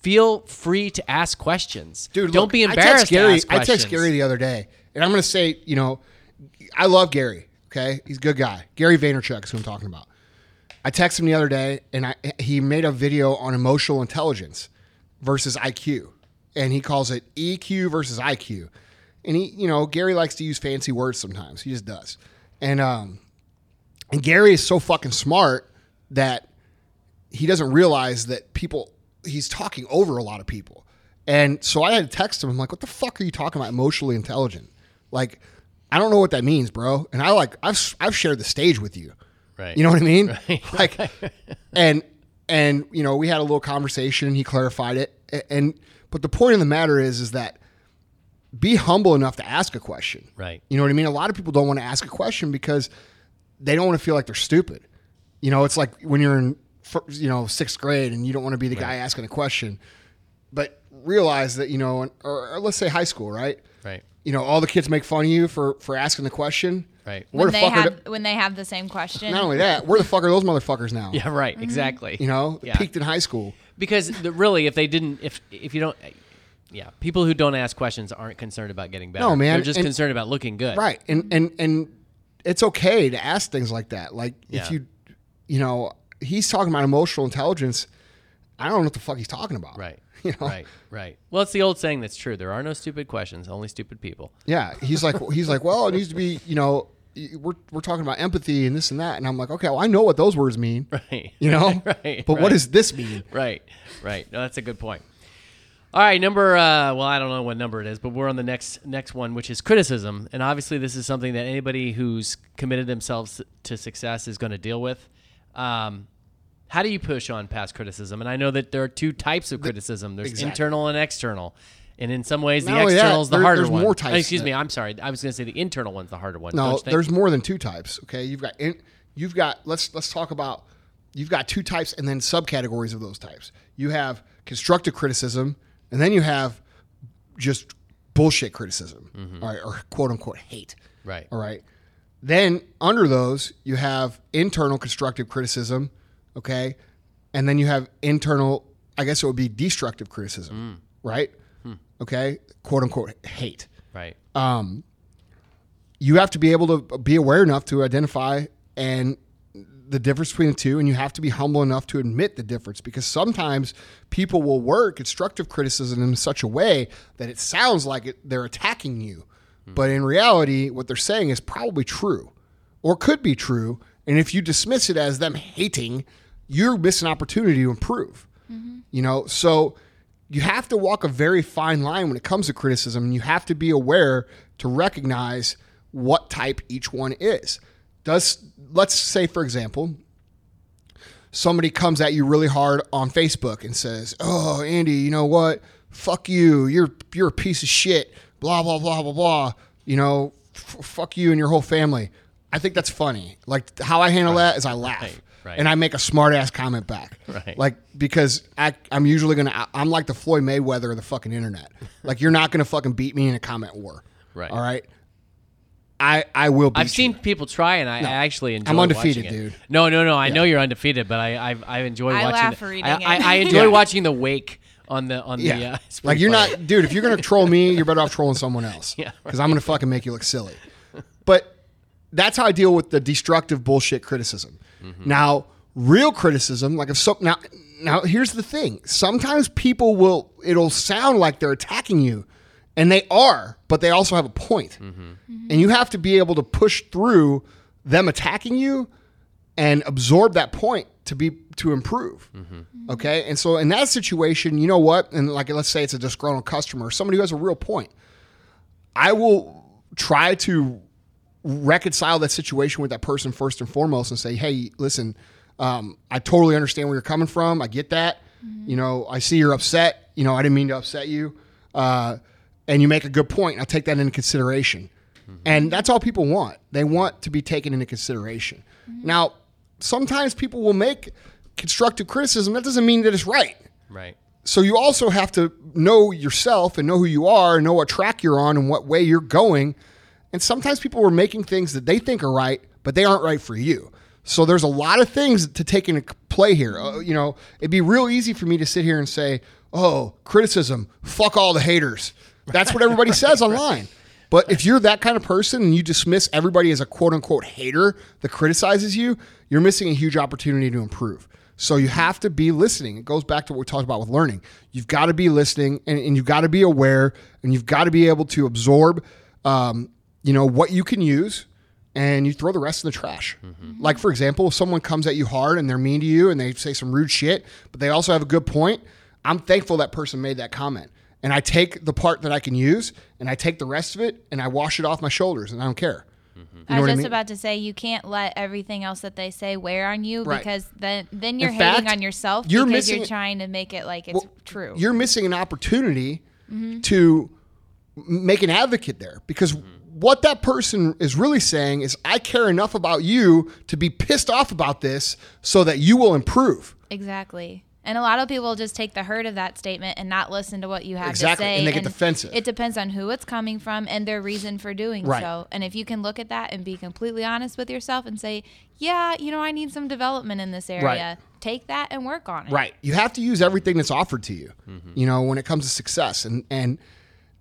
feel free to ask questions Dude, don't look, be I embarrassed Gary, I text Gary the other day, and I'm going to say, you know, I love Gary. Okay, he's a good guy. Gary Vaynerchuk is who I'm talking about. I texted him the other day, and I he made a video on emotional intelligence versus IQ, and he calls it EQ versus IQ. And he, you know, Gary likes to use fancy words sometimes. He just does. And um, and Gary is so fucking smart that he doesn't realize that people he's talking over a lot of people. And so I had to text him. I'm like, "What the fuck are you talking about? Emotionally intelligent? Like, I don't know what that means, bro." And I like I've I've shared the stage with you. Right. You know what I mean? Right. Like, and and you know we had a little conversation. He clarified it. And but the point of the matter is is that be humble enough to ask a question. Right. You know what I mean? A lot of people don't want to ask a question because they don't want to feel like they're stupid. You know, it's like when you're in, fir- you know, sixth grade and you don't want to be the guy asking a question, but realize that you know, or, or let's say high school, right? right You know, all the kids make fun of you for for asking the question. Right. Where When the they fuck have the, when they have the same question. not only that, where the fuck are those motherfuckers now? yeah right mm-hmm. exactly You know, Yeah. peaked in high school. because the, really if they didn't if if you don't yeah people who don't ask questions aren't concerned about getting better No, man, they're just and- concerned about looking good Right. And and and it's okay to ask things like that. Like Yeah. if you you know, he's talking about emotional intelligence. I don't know what the fuck he's talking about. right You know? right right well it's the old saying that's true there are no stupid questions only stupid people Yeah. He's like he's like, well, it needs to be, you know, we're we're talking about empathy and this and that. And I'm like, okay, well, I know what those words mean. right You know? right But what does this mean? right right no that's a good point All right, number. Uh, well, I don't know what number it is, but we're on the next next one, which is criticism, and obviously this is something that anybody who's committed themselves to success is going to deal with. Um, how do you push on past criticism? And I know that there are two types of criticism. There's exactly. internal and external. And in some ways, the Not external is the there- harder there's one. more Oh, excuse me. I'm sorry. I was going to say the internal one's the harder one. No, there's more than two types. Okay, you've got in, you've got let's let's talk about you've got two types and then subcategories of those types. You have constructive criticism, and then you have just bullshit criticism, all right, or quote unquote hate. Mm-hmm. Right. All right. Then under those, you have internal constructive criticism, okay, and then you have internal. I guess it would be destructive criticism, right? Okay, quote unquote hate right. um, you have to be able to be aware enough to identify and the difference between the two, and you have to be humble enough to admit the difference because sometimes people will word constructive criticism in such a way that it sounds like it, they're attacking you, hmm. but in reality, what they're saying is probably true or could be true. And if you dismiss it as them hating, you're missing opportunity to improve. Mm-hmm. You know, so you have to walk a very fine line when it comes to criticism, and you have to be aware to recognize what type each one is. Does let's say, for example, somebody comes at you really hard on Facebook and says, "Oh, Andy, you know what? Fuck you. You're you're a piece of shit." Blah blah blah blah blah. You know, f- fuck you and your whole family. I think that's funny. Like how I handle that is I laugh right, right. and I make a smart ass comment back. Right. Like because I, I'm usually gonna I'm like the Floyd Mayweather of the fucking internet. Like you're not gonna fucking beat me in a comment war. Right. All right. I I will. Beat I've seen people try, and I, I actually enjoy. I'm undefeated, watching it. dude. No, no, no. I know you're undefeated, but I I, I enjoy I watching. laugh the- reading I, it. I, I enjoy Yeah. watching the wake on the on Yeah. the. Uh, like you're funny. not, dude. If you're gonna troll me, you're better off trolling someone else. Yeah, Because I'm gonna fucking make you look silly. But that's how I deal with the destructive bullshit criticism. Mm-hmm. Now, real criticism, like if so now now here's the thing. Sometimes people will it'll sound like they're attacking you. And they are, but they also have a point. Mm-hmm. And you have to be able to push through them attacking you and absorb that point to be to improve. Okay, and so in that situation, you know what? And like let's say it's a disgruntled customer, somebody who has a real point. I will try to reconcile that situation with that person first and foremost, and say, "Hey, listen, um, I totally understand where you're coming from. I get that. You know, I see you're upset. You know, I didn't mean to upset you, uh, and you make a good point. I'll take that into consideration." And that's all people want. They want to be taken into consideration. Now, sometimes people will make constructive criticism. That doesn't mean that it's right. right. So you also have to know yourself and know who you are, and know what track you're on and what way you're going. And sometimes people are making things that they think are right, but they aren't right for you. So there's a lot of things to take into play here. Uh, you know, it'd be real easy for me to sit here and say, "Oh, criticism, fuck all the haters." That's what everybody says online. But if you're that kind of person and you dismiss everybody as a quote unquote hater that criticizes you, you're missing a huge opportunity to improve. So you have to be listening. It goes back to what we talked about with learning. You've got to be listening and, and you've got to be aware and you've got to be able to absorb, um, you know, what you can use and you throw the rest in the trash. Like, for example, if someone comes at you hard and they're mean to you and they say some rude shit, but they also have a good point, I'm thankful that person made that comment. And I take the part that I can use and I take the rest of it and I wash it off my shoulders and I don't care. Mm-hmm. You know I was what I just mean? about to say you can't let everything else that they say wear on you Right. because then then you're In hating fact, on yourself you're because missing- you're trying to make it like it's Well, true. You're missing an opportunity mm-hmm. to make an advocate there because mm-hmm. what that person is really saying is, I care enough about you to be pissed off about this so that you will improve. Exactly. And a lot of people just take the hurt of that statement and not listen to what you have Exactly, to say. Exactly. And they get defensive. It depends on who it's coming from and their reason for doing Right. so. And if you can look at that and be completely honest with yourself and say, yeah, you know, I need some development in this area, take that and work on it. Right. You have to use everything that's offered to you, mm-hmm. you know, when it comes to success. And, and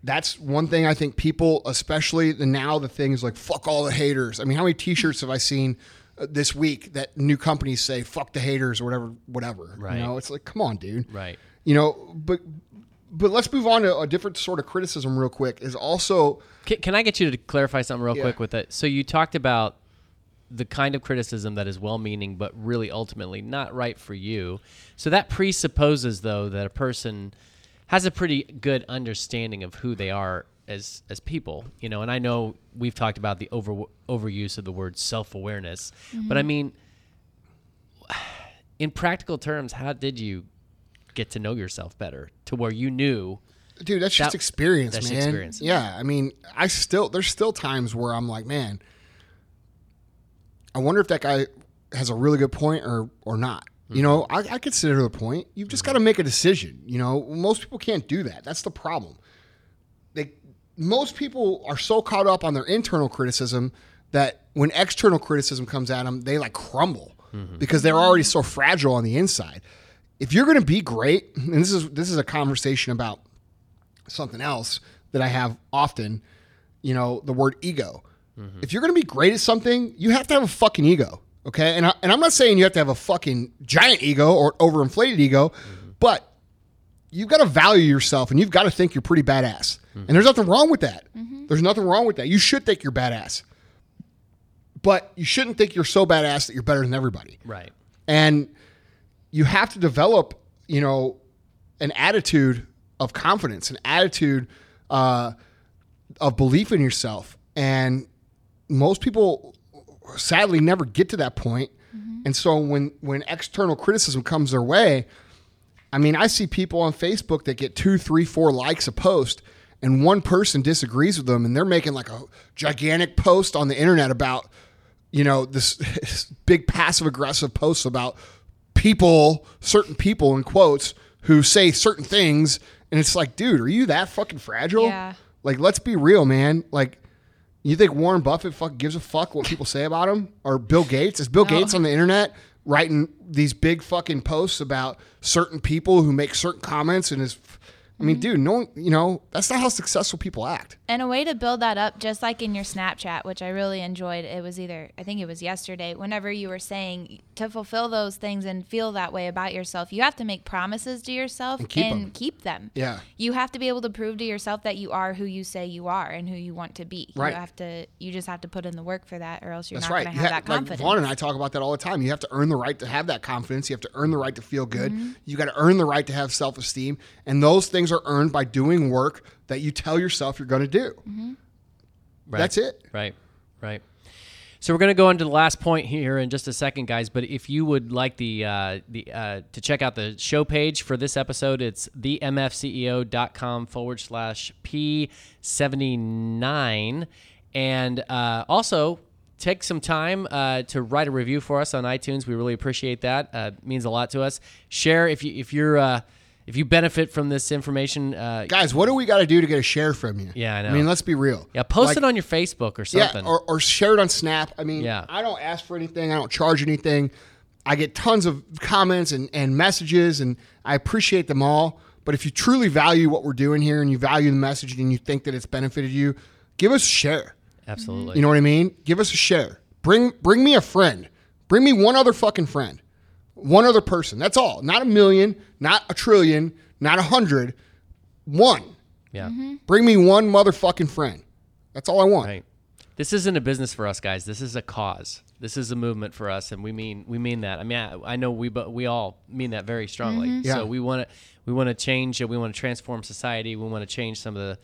that's one thing I think people, especially the now, the things like fuck all the haters. I mean, how many T-shirts have I seen this week that new companies say fuck the haters or whatever, whatever. Right. You know, it's like, come on, dude. Right. You know, but but let's move on to a different sort of criticism real quick. Is also Can, can I get you to clarify something real Yeah. quick with it? So you talked about the kind of criticism that is well-meaning but really ultimately not right for you. So that presupposes though that a person has a pretty good understanding of who they are as as people, you know. And I know we've talked about the over overuse of the word self awareness, but I mean, in practical terms, how did you get to know yourself better to where you knew? dude that's just experience that's man experience. yeah i mean i still there's still times where i'm like man i wonder if that guy has a really good point or or not you know Mm-hmm. I, I consider the point you've just got to make a decision you know most people can't do that that's the problem most people are so caught up on their internal criticism that when external criticism comes at them they like crumble mm-hmm. because they're already so fragile on the inside if you're going to be great and this is this is a conversation about something else that I have often, you know, the word ego. Mm-hmm. If you're going to be great at something, you have to have a fucking ego. Okay. And, I, and I'm not saying you have to have a fucking giant ego or overinflated ego, mm-hmm. but you've got to value yourself and you've got to think you're pretty badass. And there's nothing wrong with that. There's nothing wrong with that. You should think you're badass. But you shouldn't think you're so badass that you're better than everybody Right. and you have to develop you know an attitude of confidence an attitude uh, of belief in yourself and most people sadly never get to that point. point and so when when external criticism comes their way i mean i see people on facebook that get two three four likes a post and one person disagrees with them and they're making like a gigantic post on the internet about you know this, this big passive aggressive posts about people certain people in quotes who say certain things and it's like dude are you that fucking fragile? Yeah. like let's be real man. Like you think warren buffett fuck gives a fuck what people say about him? Or bill gates? Is bill gates on the internet writing these big fucking posts about certain people who make certain comments and is i mean dude no you know that's not how successful people act And a way to build that up, just like in your Snapchat, which I really enjoyed. It was either, I think it was yesterday, whenever you were saying to fulfill those things and feel that way about yourself, you have to make promises to yourself and keep keep, 'em. them. Yeah. You have to be able to prove to yourself that you are who you say you are and who you want to be. Right. You have to, you just have to put in the work for that, or else you're That's not right. going to have ha- that like confidence. Vaughn and I talk about that all the time. You have to earn the right to have that confidence. You have to earn the right to feel good. Mm-hmm. You got to earn the right to have self esteem. And those things are earned by doing work that you tell yourself you're going to do. Right. That's it. Right. Right. So we're going to go into the last point here in just a second, guys. But if you would like the uh, the uh, to check out the show page for this episode, it's themfceo.com forward slash p seventy nine, and uh, also take some time uh, to write a review for us on iTunes. We really appreciate that. Uh, means a lot to us. Share if you if you're uh, if you benefit from this information. Uh, Guys, what do we got to do to get a share from you? Yeah, I know. I mean, let's be real. yeah, post Like, it on your Facebook or something. Yeah, or, or share it on Snap. I mean, Yeah. I don't ask for anything. I don't charge anything. I get tons of comments and, and messages, and I appreciate them all. But if you truly value what we're doing here and you value the message and you think that it's benefited you, give us a share. Absolutely. You know what I mean? Give us a share. Bring bring me a friend. Bring me one other fucking friend. One other person. That's all. Not a million, not a trillion, not a hundred. One. yeah. Mm-hmm. Bring me one motherfucking friend. That's all I want. Right. This isn't a business for us, guys. This is a cause. This is a movement for us, and we mean we mean that. I mean, I, I know we but we all mean that very strongly. Mm-hmm. Yeah. So we want to we want to change. We want to transform society. We want to change some of the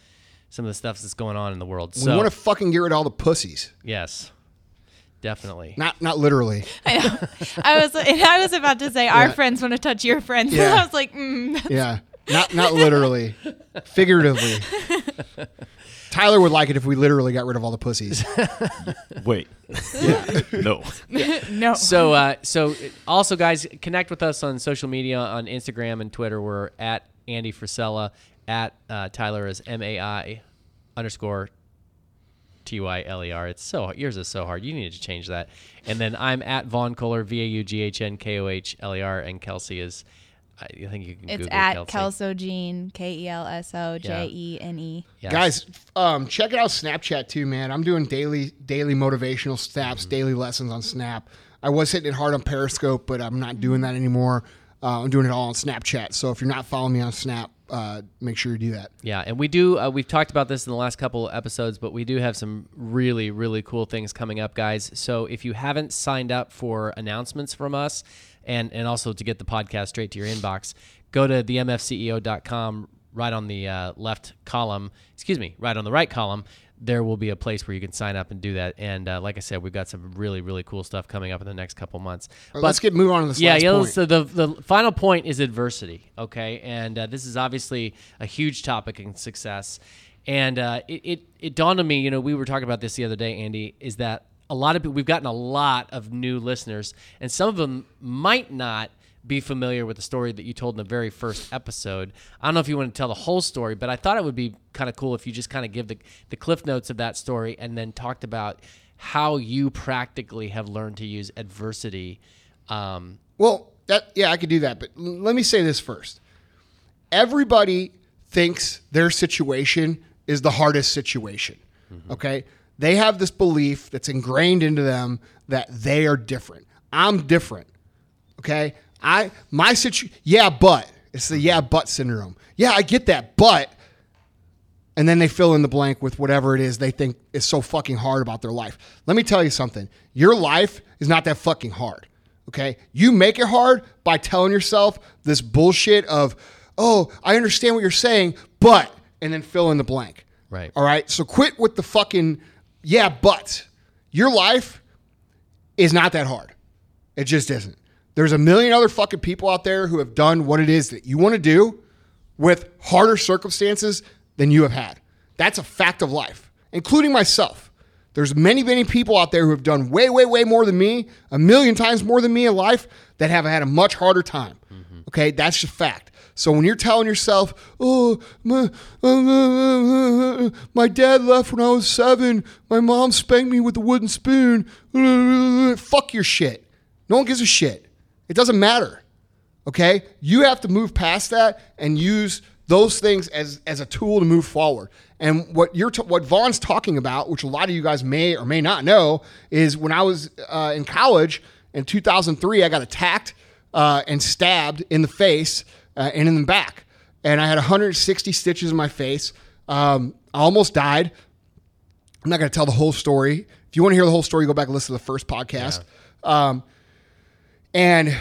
some of the stuff that's going on in the world. We So want to fucking get rid of all the pussies. yes, definitely. Not not literally. I know. I was, I was about to say, our Yeah. friends want to touch your friends. Yeah. I was like, mm, Yeah. Not not literally. Figuratively. Tyler would like it if we literally got rid of all the pussies. Wait. no. no. So, uh, so also, guys, connect with us on social media on Instagram and Twitter. We're at Andy Frisella, at uh, Tyler is M A I underscore T Y L E R. It's so yours is so hard. You need to change that. And then I'm at Vaughn Kohler, V A U G H N K O H L E R, and Kelsey is. I I think you can it's Google at Kelsey. Kelsogene, K E L S O J E N E. Guys, um, check it out Snapchat too, man. I'm doing daily daily motivational snaps, Mm-hmm. daily lessons on Snap. I was hitting it hard on Periscope, but I'm not doing that anymore. Uh, I'm doing it all on Snapchat. So if you're not following me on Snap, uh, make sure you do that. Yeah, and we do. Uh, we've talked about this in the last couple episodes, but we do have some really, really cool things coming up, guys. So if you haven't signed up for announcements from us, and and also to get the podcast straight to your inbox, go to themfceo.com right on the uh, left column, excuse me, right on the right column, there will be a place where you can sign up and do that. And uh, like I said, we've got some really, really cool stuff coming up in the next couple months. Right, let's get moving on to this yeah, yeah. point. So the the final point is adversity. Okay, and uh, this is obviously a huge topic in success. And uh, it, it it dawned on me, you know, we were talking about this the other day, Andy, is that a lot of people we've gotten a lot of new listeners, and some of them might not be familiar with the story that you told in the very first episode. I don't know if you want to tell the whole story, but I thought it would be kind of cool if you just kind of give the, the cliff notes of that story and then talked about how you practically have learned to use adversity. Um, Well, that yeah, I could do that, but l- let me say this first. Everybody thinks their situation is the hardest situation. Okay? They have this belief that's ingrained into them that they are different. I'm different. Okay? I my situation. yeah, but it's the yeah, but syndrome. Yeah, I get that, but and then they fill in the blank with whatever it is they think is so fucking hard about their life. Let me tell you something. Your life is not that fucking hard. Okay? You make it hard by telling yourself this bullshit of, "Oh, I understand what you're saying, but," and then fill in the blank. Right. All right? So quit with the fucking yeah, but. Your life is not that hard. It just isn't. There's a million other fucking people out there who have done what it is that you want to do with harder circumstances than you have had. That's a fact of life, including myself. There's many, many people out there who have done way, way, way more than me, a million times more than me in life, that have had a much harder time. Mm-hmm. Okay, that's just fact. So when you're telling yourself, "Oh, my, uh, uh, uh, uh, my dad left when I was seven. My mom spanked me with a wooden spoon," fuck your shit. No one gives a shit. It doesn't matter. Okay? You have to move past that and use those things as, as a tool to move forward. And what you're t- what Vaughn's talking about, which a lot of you guys may or may not know, is when I was uh, in college in 2003, I got attacked uh, and stabbed in the face uh, and in the back, and I had 160 stitches in my face. Um, I almost died. I'm not going to tell the whole story. If you want to hear the whole story, go back and listen to the first podcast. Um, and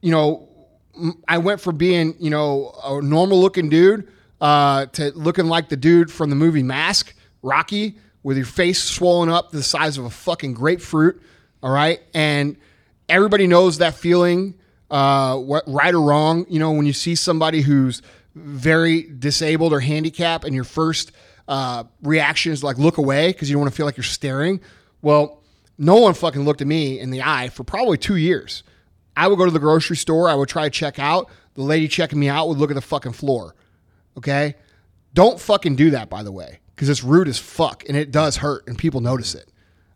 you know, I went from being, you know, a normal looking dude uh, to looking like the dude from the movie Mask, Rocky, with your face swollen up the size of a fucking grapefruit. All right. And everybody knows that feeling, uh, what, right or wrong. You know, when you see somebody who's very disabled or handicapped and your first uh, reaction is like look away because you don't want to feel like you're staring. Well, no one fucking looked at me in the eye for probably two years. I would go to the grocery store. I would try to check out. The lady checking me out would look at the fucking floor. Okay? Don't fucking do that, by the way, because it's rude as fuck and it does hurt and people notice it.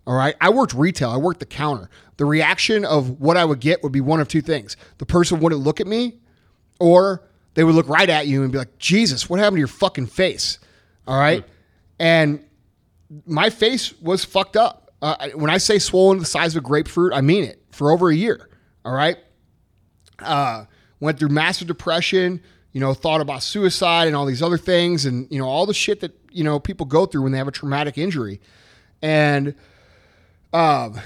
All right? I worked retail, I worked the counter. The reaction of what I would get would be one of two things the person wouldn't look at me, or they would look right at you and be like, Jesus, what happened to your fucking face? All right? And my face was fucked up. Uh, when I say swollen the size of a grapefruit, I mean it for over a year. All right. Uh, went through massive depression, you know, thought about suicide and all these other things and, you know, all the shit that, you know, people go through when they have a traumatic injury. And, um,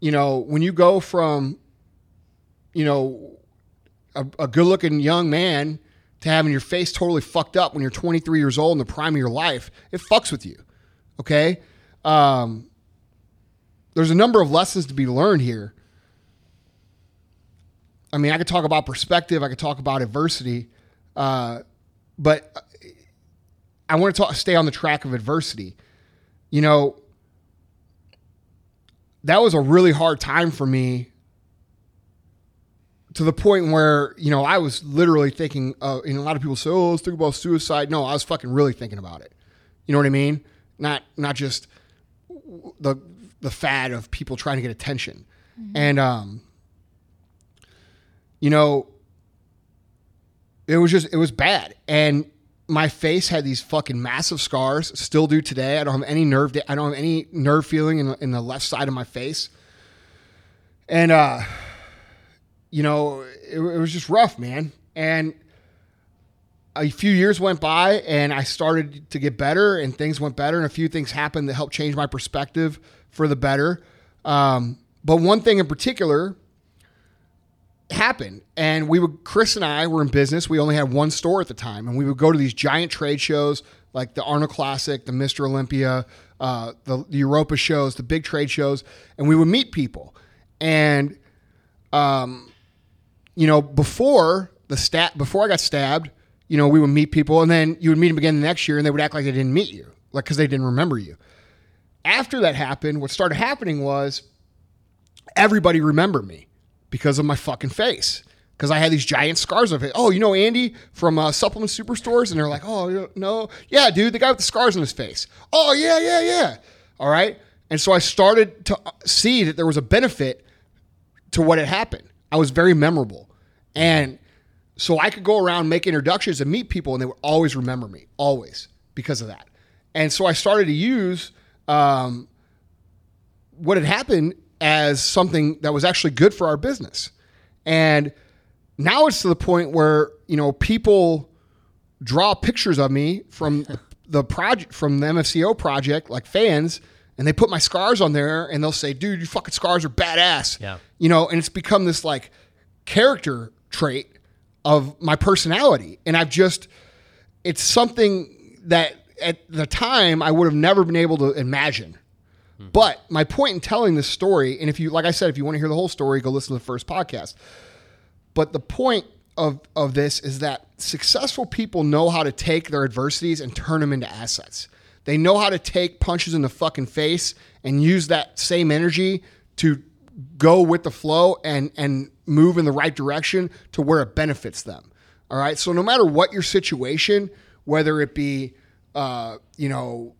you know, when you go from, you know, a, a good looking young man to having your face totally fucked up when you're 23 years old in the prime of your life, it fucks with you. Okay. Um, there's a number of lessons to be learned here. I mean, I could talk about perspective, I could talk about adversity, uh, but I want to talk, stay on the track of adversity. You know, that was a really hard time for me to the point where, you know, I was literally thinking, uh, and a lot of people say, oh, let's think about suicide. No, I was fucking really thinking about it. You know what I mean? Not, not just the, the fad of people trying to get attention. And, um, you know, it was just it was bad, and my face had these fucking massive scars. Still do today. I don't have any nerve. I don't have any nerve feeling in, in the left side of my face, and uh, you know, it, it was just rough, man. And a few years went by, and I started to get better, and things went better, and a few things happened that helped change my perspective for the better. Um, but one thing in particular happened. And we would, Chris and I were in business. We only had one store at the time. And we would go to these giant trade shows like the Arnold Classic, the Mr. Olympia, uh, the, the Europa shows, the big trade shows. And we would meet people. And, um, you know, before the stat, before I got stabbed, you know, we would meet people and then you would meet them again the next year and they would act like they didn't meet you, like, because they didn't remember you. After that happened, what started happening was everybody remembered me because of my fucking face. Because I had these giant scars of it. Oh, you know Andy from uh, Supplement Superstores? And they're like, oh, no. Yeah, dude, the guy with the scars on his face. Oh, yeah, yeah, yeah. All right. And so I started to uh, see that there was a benefit to what had happened. I was very memorable. And so I could go around make introductions and meet people, and they would always remember me, always because of that. And so I started to use um, what had happened as something that was actually good for our business. And now it's to the point where, you know, people draw pictures of me from the project from the MFCEO project, like fans, and they put my scars on there and they'll say, dude, your fucking scars are badass. Yeah. You know, and it's become this like character trait of my personality. And I've just it's something that at the time I would have never been able to imagine. Hmm. But my point in telling this story, and if you, like I said, if you want to hear the whole story, go listen to the first podcast. But the point of, of this is that successful people know how to take their adversities and turn them into assets. They know how to take punches in the fucking face and use that same energy to go with the flow and and move in the right direction to where it benefits them. All right. So no matter what your situation, whether it be uh, you know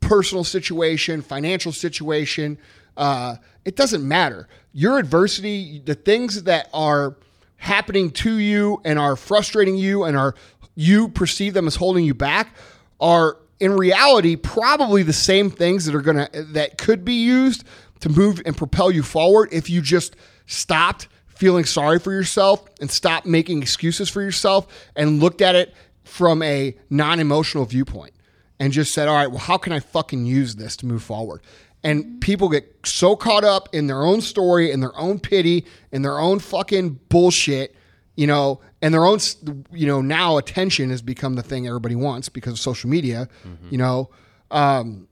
personal situation, financial situation, uh, it doesn't matter. Your adversity, the things that are happening to you and are frustrating you and are you perceive them as holding you back are in reality probably the same things that are gonna that could be used to move and propel you forward if you just stopped feeling sorry for yourself and stopped making excuses for yourself and looked at it from a non-emotional viewpoint and just said, all right, well, how can I fucking use this to move forward? And people get so caught up in their own story, in their own pity, in their own fucking bullshit, you know, and their own, you know, now attention has become the thing everybody wants because of social media, you know. Um,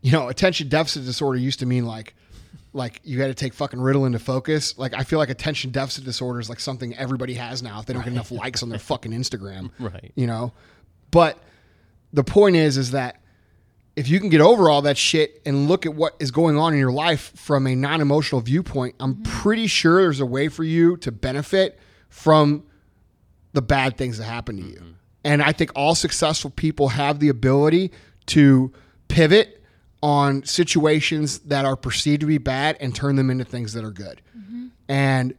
you know, attention deficit disorder used to mean like, like you got to take fucking Ritalin to focus. Like I feel like attention deficit disorder is like something everybody has now if they don't get enough likes on their fucking Instagram. Right. You know, but the point is, is that if you can get over all that shit and look at what is going on in your life from a non-emotional viewpoint, I'm mm-hmm. pretty sure there's a way for you to benefit from the bad things that happen to you. Mm-hmm. And I think all successful people have the ability to pivot on situations that are perceived to be bad and turn them into things that are good. And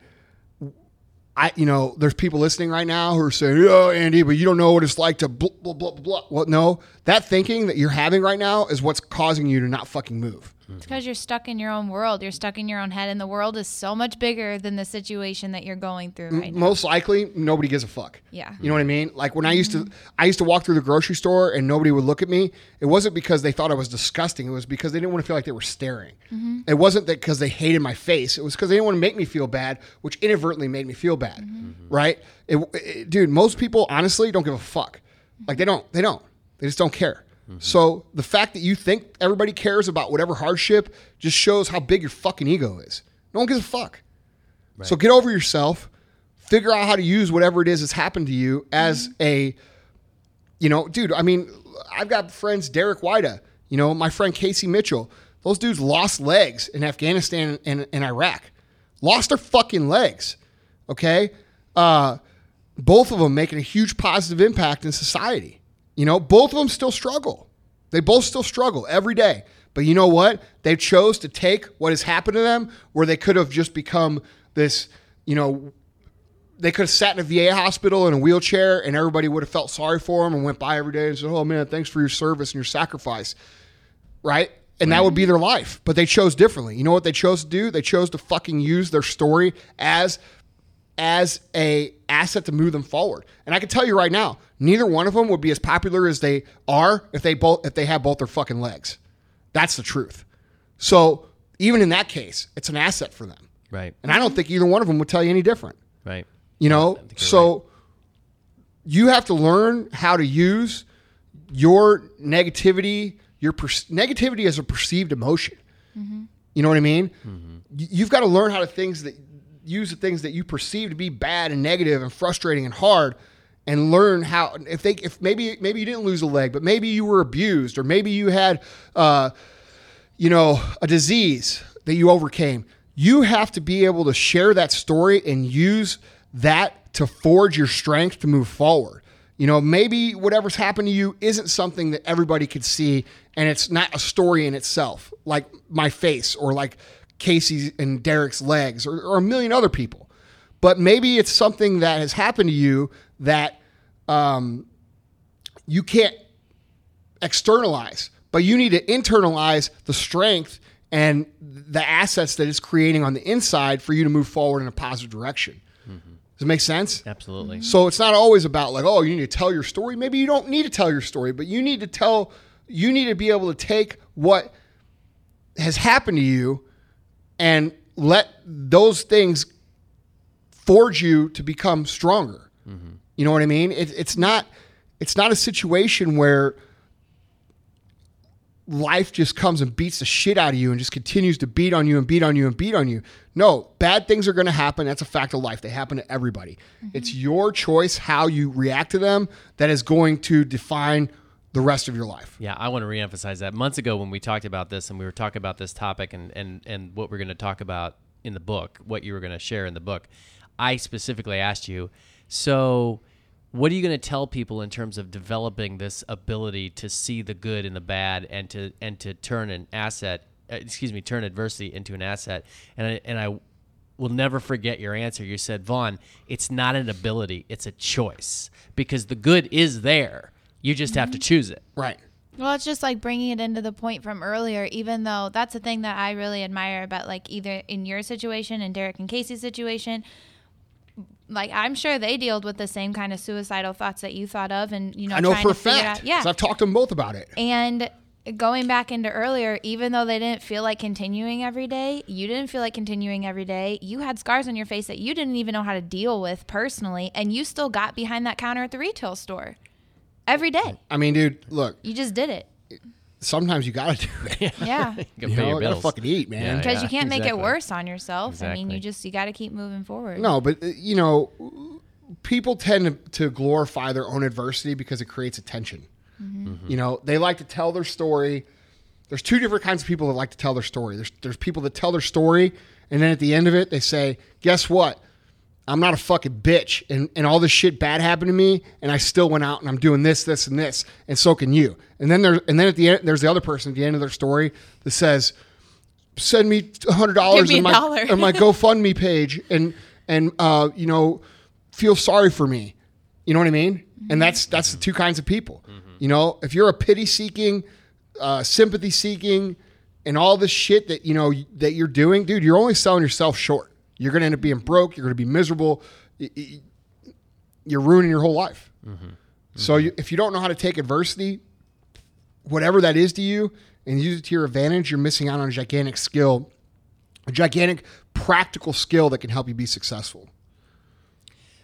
I, you know, there's people listening right now who are saying, "Oh, Andy, but you don't know what it's like to blah blah blah." blah." Well, no, that thinking that you're having right now is what's causing you to not fucking move. Mm-hmm. It's because you're stuck in your own world. You're stuck in your own head, and the world is so much bigger than the situation that you're going through right now. Most likely, nobody gives a fuck. Yeah. You know what I mean? Like when I used to, mm-hmm. I used to walk through the grocery store and nobody would look at me. It wasn't because they thought I was disgusting. It was because they didn't want to feel like they were staring. Mm-hmm. It wasn't that because they hated my face. It was because they didn't want to make me feel bad, which inadvertently made me feel bad. Right? It, it- dude, most people honestly don't give a fuck. Like they don't. They don't. They just don't care. So the fact that you think everybody cares about whatever hardship just shows how big your fucking ego is. No one gives a fuck. So get over yourself. Figure out how to use whatever it is that's happened to you as a, you know, dude. I mean, I've got friends, Derek Weida, you know, my friend Casey Mitchell. Those dudes lost legs in Afghanistan and, and Iraq. Lost their fucking legs. Okay. Uh, both of them making a huge positive impact in society. You know, both of them still struggle. They both still struggle every day. But you know what? They chose to take what has happened to them where they could have just become this, you know, they could have sat in a VA hospital in a wheelchair and everybody would have felt sorry for them and went by every day and said, oh man, thanks for your service and your sacrifice. Right? And that would be their life. But they chose differently. You know what they chose to do? They chose to fucking use their story as as a asset to move them forward. And I can tell you right now, neither one of them would be as popular as they are if they both if they have both their fucking legs. That's the truth. So even in that case, it's an asset for them. Right. And I don't think either one of them would tell you any different. Right. You know, think you're so you have to learn how to use your negativity, your per- negativity as a perceived emotion. Mm-hmm. You know what I mean? Mm-hmm. Y- You've got to learn how to things that use the things that you perceive to be bad and negative and frustrating and hard, and learn how if they if maybe maybe you didn't lose a leg, but maybe you were abused or maybe you had. Uh, you know, a disease that you overcame. You have to be able to share that story and use that to forge your strength to move forward. You know, maybe whatever's happened to you isn't something that everybody could see and it's not a story in itself, like my face or like Casey and Derek's legs or, or a million other people. But maybe it's something that has happened to you that um, you can't externalize, but you need to internalize the strength and the assets that it's creating on the inside for you to move forward in a positive direction. Does it make sense? Absolutely. So it's not always about like, oh, you need to tell your story. Maybe you don't need to tell your story, but you need to tell, you need to be able to take what has happened to you and let those things forge you to become stronger. You know what I mean? It, it's not, it's not a situation where life just comes and beats the shit out of you and just continues to beat on you and beat on you and beat on you. No, bad things are going to happen. That's a fact of life. They happen to everybody. Mm-hmm. It's your choice how you react to them that is going to define the rest of your life. Yeah, I want to reemphasize that. Months ago, when we talked about this and we were talking about this topic and, and, and what we're going to talk about in the book, what you were going to share in the book, I specifically asked you, so what are you going to tell people in terms of developing this ability to see the good and the bad and to and to turn an asset, uh, excuse me, turn adversity into an asset? And I, and I will never forget your answer. You said, Vaughn, it's not an ability, it's a choice because the good is there. You just have to choose it. Right. Well, it's just like bringing it into the point from earlier, even though that's the thing that I really admire about like either in your situation and Derek and Casey's situation. Like I'm sure they dealt with the same kind of suicidal thoughts that you thought of, and you know, I know trying for a to figure fact. out, yeah. 'cause I've talked to them both about it. And going back into earlier, even though they didn't feel like continuing every day, you didn't feel like continuing every day. You had scars on your face that you didn't even know how to deal with personally, and you still got behind that counter at the retail store every day. I mean, dude, look, You just did it. sometimes you got to do it. Yeah. You can You pay know, your gotta fucking eat, man. Because yeah, you can't make it worse on yourself. I mean, you just you got to keep moving forward. No, but uh, you know, people tend to, to glorify their own adversity because it creates attention. Mm-hmm. You know, they like to tell their story. There's two different kinds of people that like to tell their story. There's there's people that tell their story, and then at the end of it, they say, "Guess what? I'm not a fucking bitch, and, and all this shit bad happened to me, and I still went out and I'm doing this, this, and this, and so can you." And then there, and then at the end, there's the other person at the end of their story that says, "Send me hundred dollars in my dollar." in my GoFundMe page, and and uh, you know, feel sorry for me." You know what I mean? And that's that's the two kinds of people. You know, if you're a pity seeking, uh, sympathy seeking, and all this shit that you know that you're doing, dude, you're only selling yourself short. You're gonna end up being broke. You're gonna be miserable. You're ruining your whole life. So you, if you don't know how to take adversity, whatever that is to you, and use it to your advantage, you're missing out on a gigantic skill, a gigantic practical skill that can help you be successful.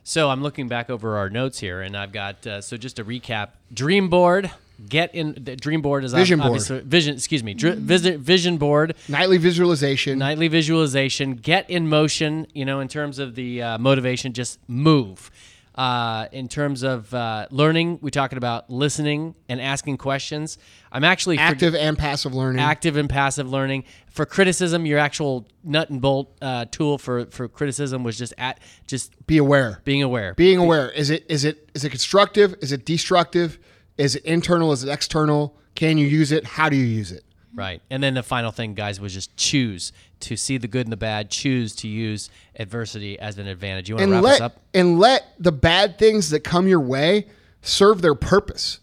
So I'm looking back over our notes here, and I've got uh, so just to recap: dream board. Get in. The dream board is Vision board. vision. Excuse me. Dr- visit vision board. Nightly visualization. Nightly visualization. Get in motion. You know, in terms of the uh, motivation, just move. Uh, in terms of uh, learning, we're talking about listening and asking questions. I'm actually active and passive learning. active and passive learning. For criticism, your actual nut and bolt uh, tool for for criticism was just at just Be aware. being aware. Being aware. Is it is it is it constructive? Is it destructive? Is it internal? Is it external? Can you use it? How do you use it? Right. And then the final thing, guys, was just choose to see the good and the bad, choose to use adversity as an advantage. You want to wrap let us up? and let the bad things that come your way serve their purpose.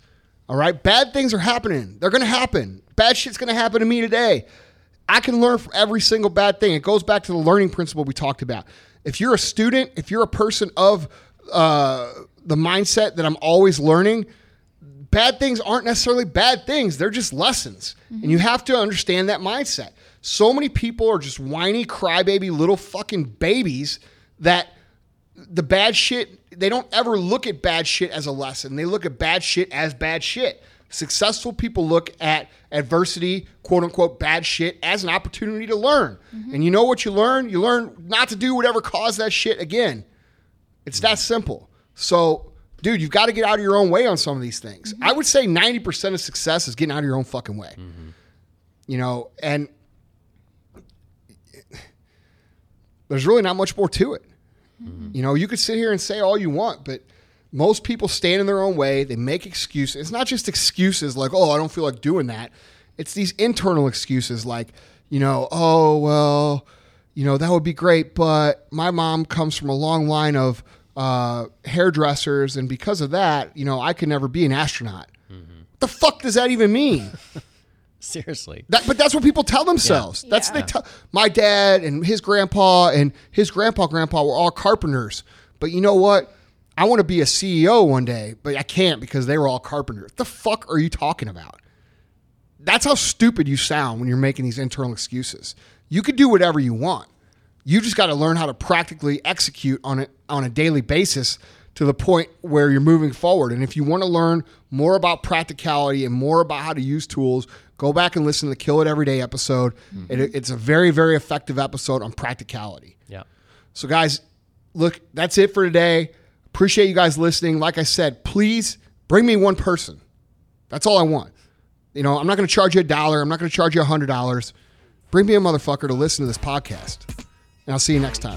All right, bad things are happening. They're going to happen. Bad shit's going to happen to me today. I can learn from every single bad thing. It goes back to the learning principle we talked about. If you're a student, if you're a person of uh, the mindset that I'm always learning, bad things aren't necessarily bad things. They're just lessons. And you have to understand that mindset. So many people are just whiny, crybaby, little fucking babies that the bad shit, they don't ever look at bad shit as a lesson. They look at bad shit as bad shit. Successful people look at adversity, quote unquote, bad shit as an opportunity to learn. Mm-hmm. And you know what you learn? You learn not to do whatever caused that shit again. It's that simple. So, dude, you've got to get out of your own way on some of these things. Mm-hmm. I would say 90% of success is getting out of your own fucking way. Mm-hmm. You know, and there's really not much more to it. Mm-hmm. You know, you could sit here and say all you want, but most people stand in their own way. They make excuses. It's not just excuses like, oh, I don't feel like doing that. It's these internal excuses like, you know, oh, well, you know, that would be great, but my mom comes from a long line of uh, hairdressers, and because of that, you know, I could never be an astronaut. What the fuck does that even mean? Seriously. That, but that's what people tell themselves. That's what they tell. My dad and his grandpa and his grandpa grandpa were all carpenters. But you know what? I want to be a CEO one day, but I can't because they were all carpenters. The fuck are you talking about? That's how stupid you sound when you're making these internal excuses. You can do whatever you want. You just got to learn how to practically execute on it on a daily basis to the point where you're moving forward. And if you want to learn more about practicality and more about how to use tools, go back and listen to the Kill It Every Day episode. It, mm-hmm. it's a very, very effective episode on practicality. Yeah. So, guys, look, that's it for today. Appreciate you guys listening. Like I said, please bring me one person. That's all I want. You know, I'm not going to charge you a dollar. I'm not going to charge you a hundred dollars. Bring me a motherfucker to listen to this podcast, and I'll see you next time.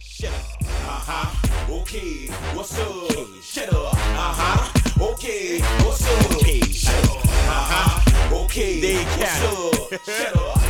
Shut up. Uh-huh. Okay. What's up? Shut up. Uh-huh. Okay. What's up? Okay. Shut up. Uh-huh. Okay. They What's up? Shut up.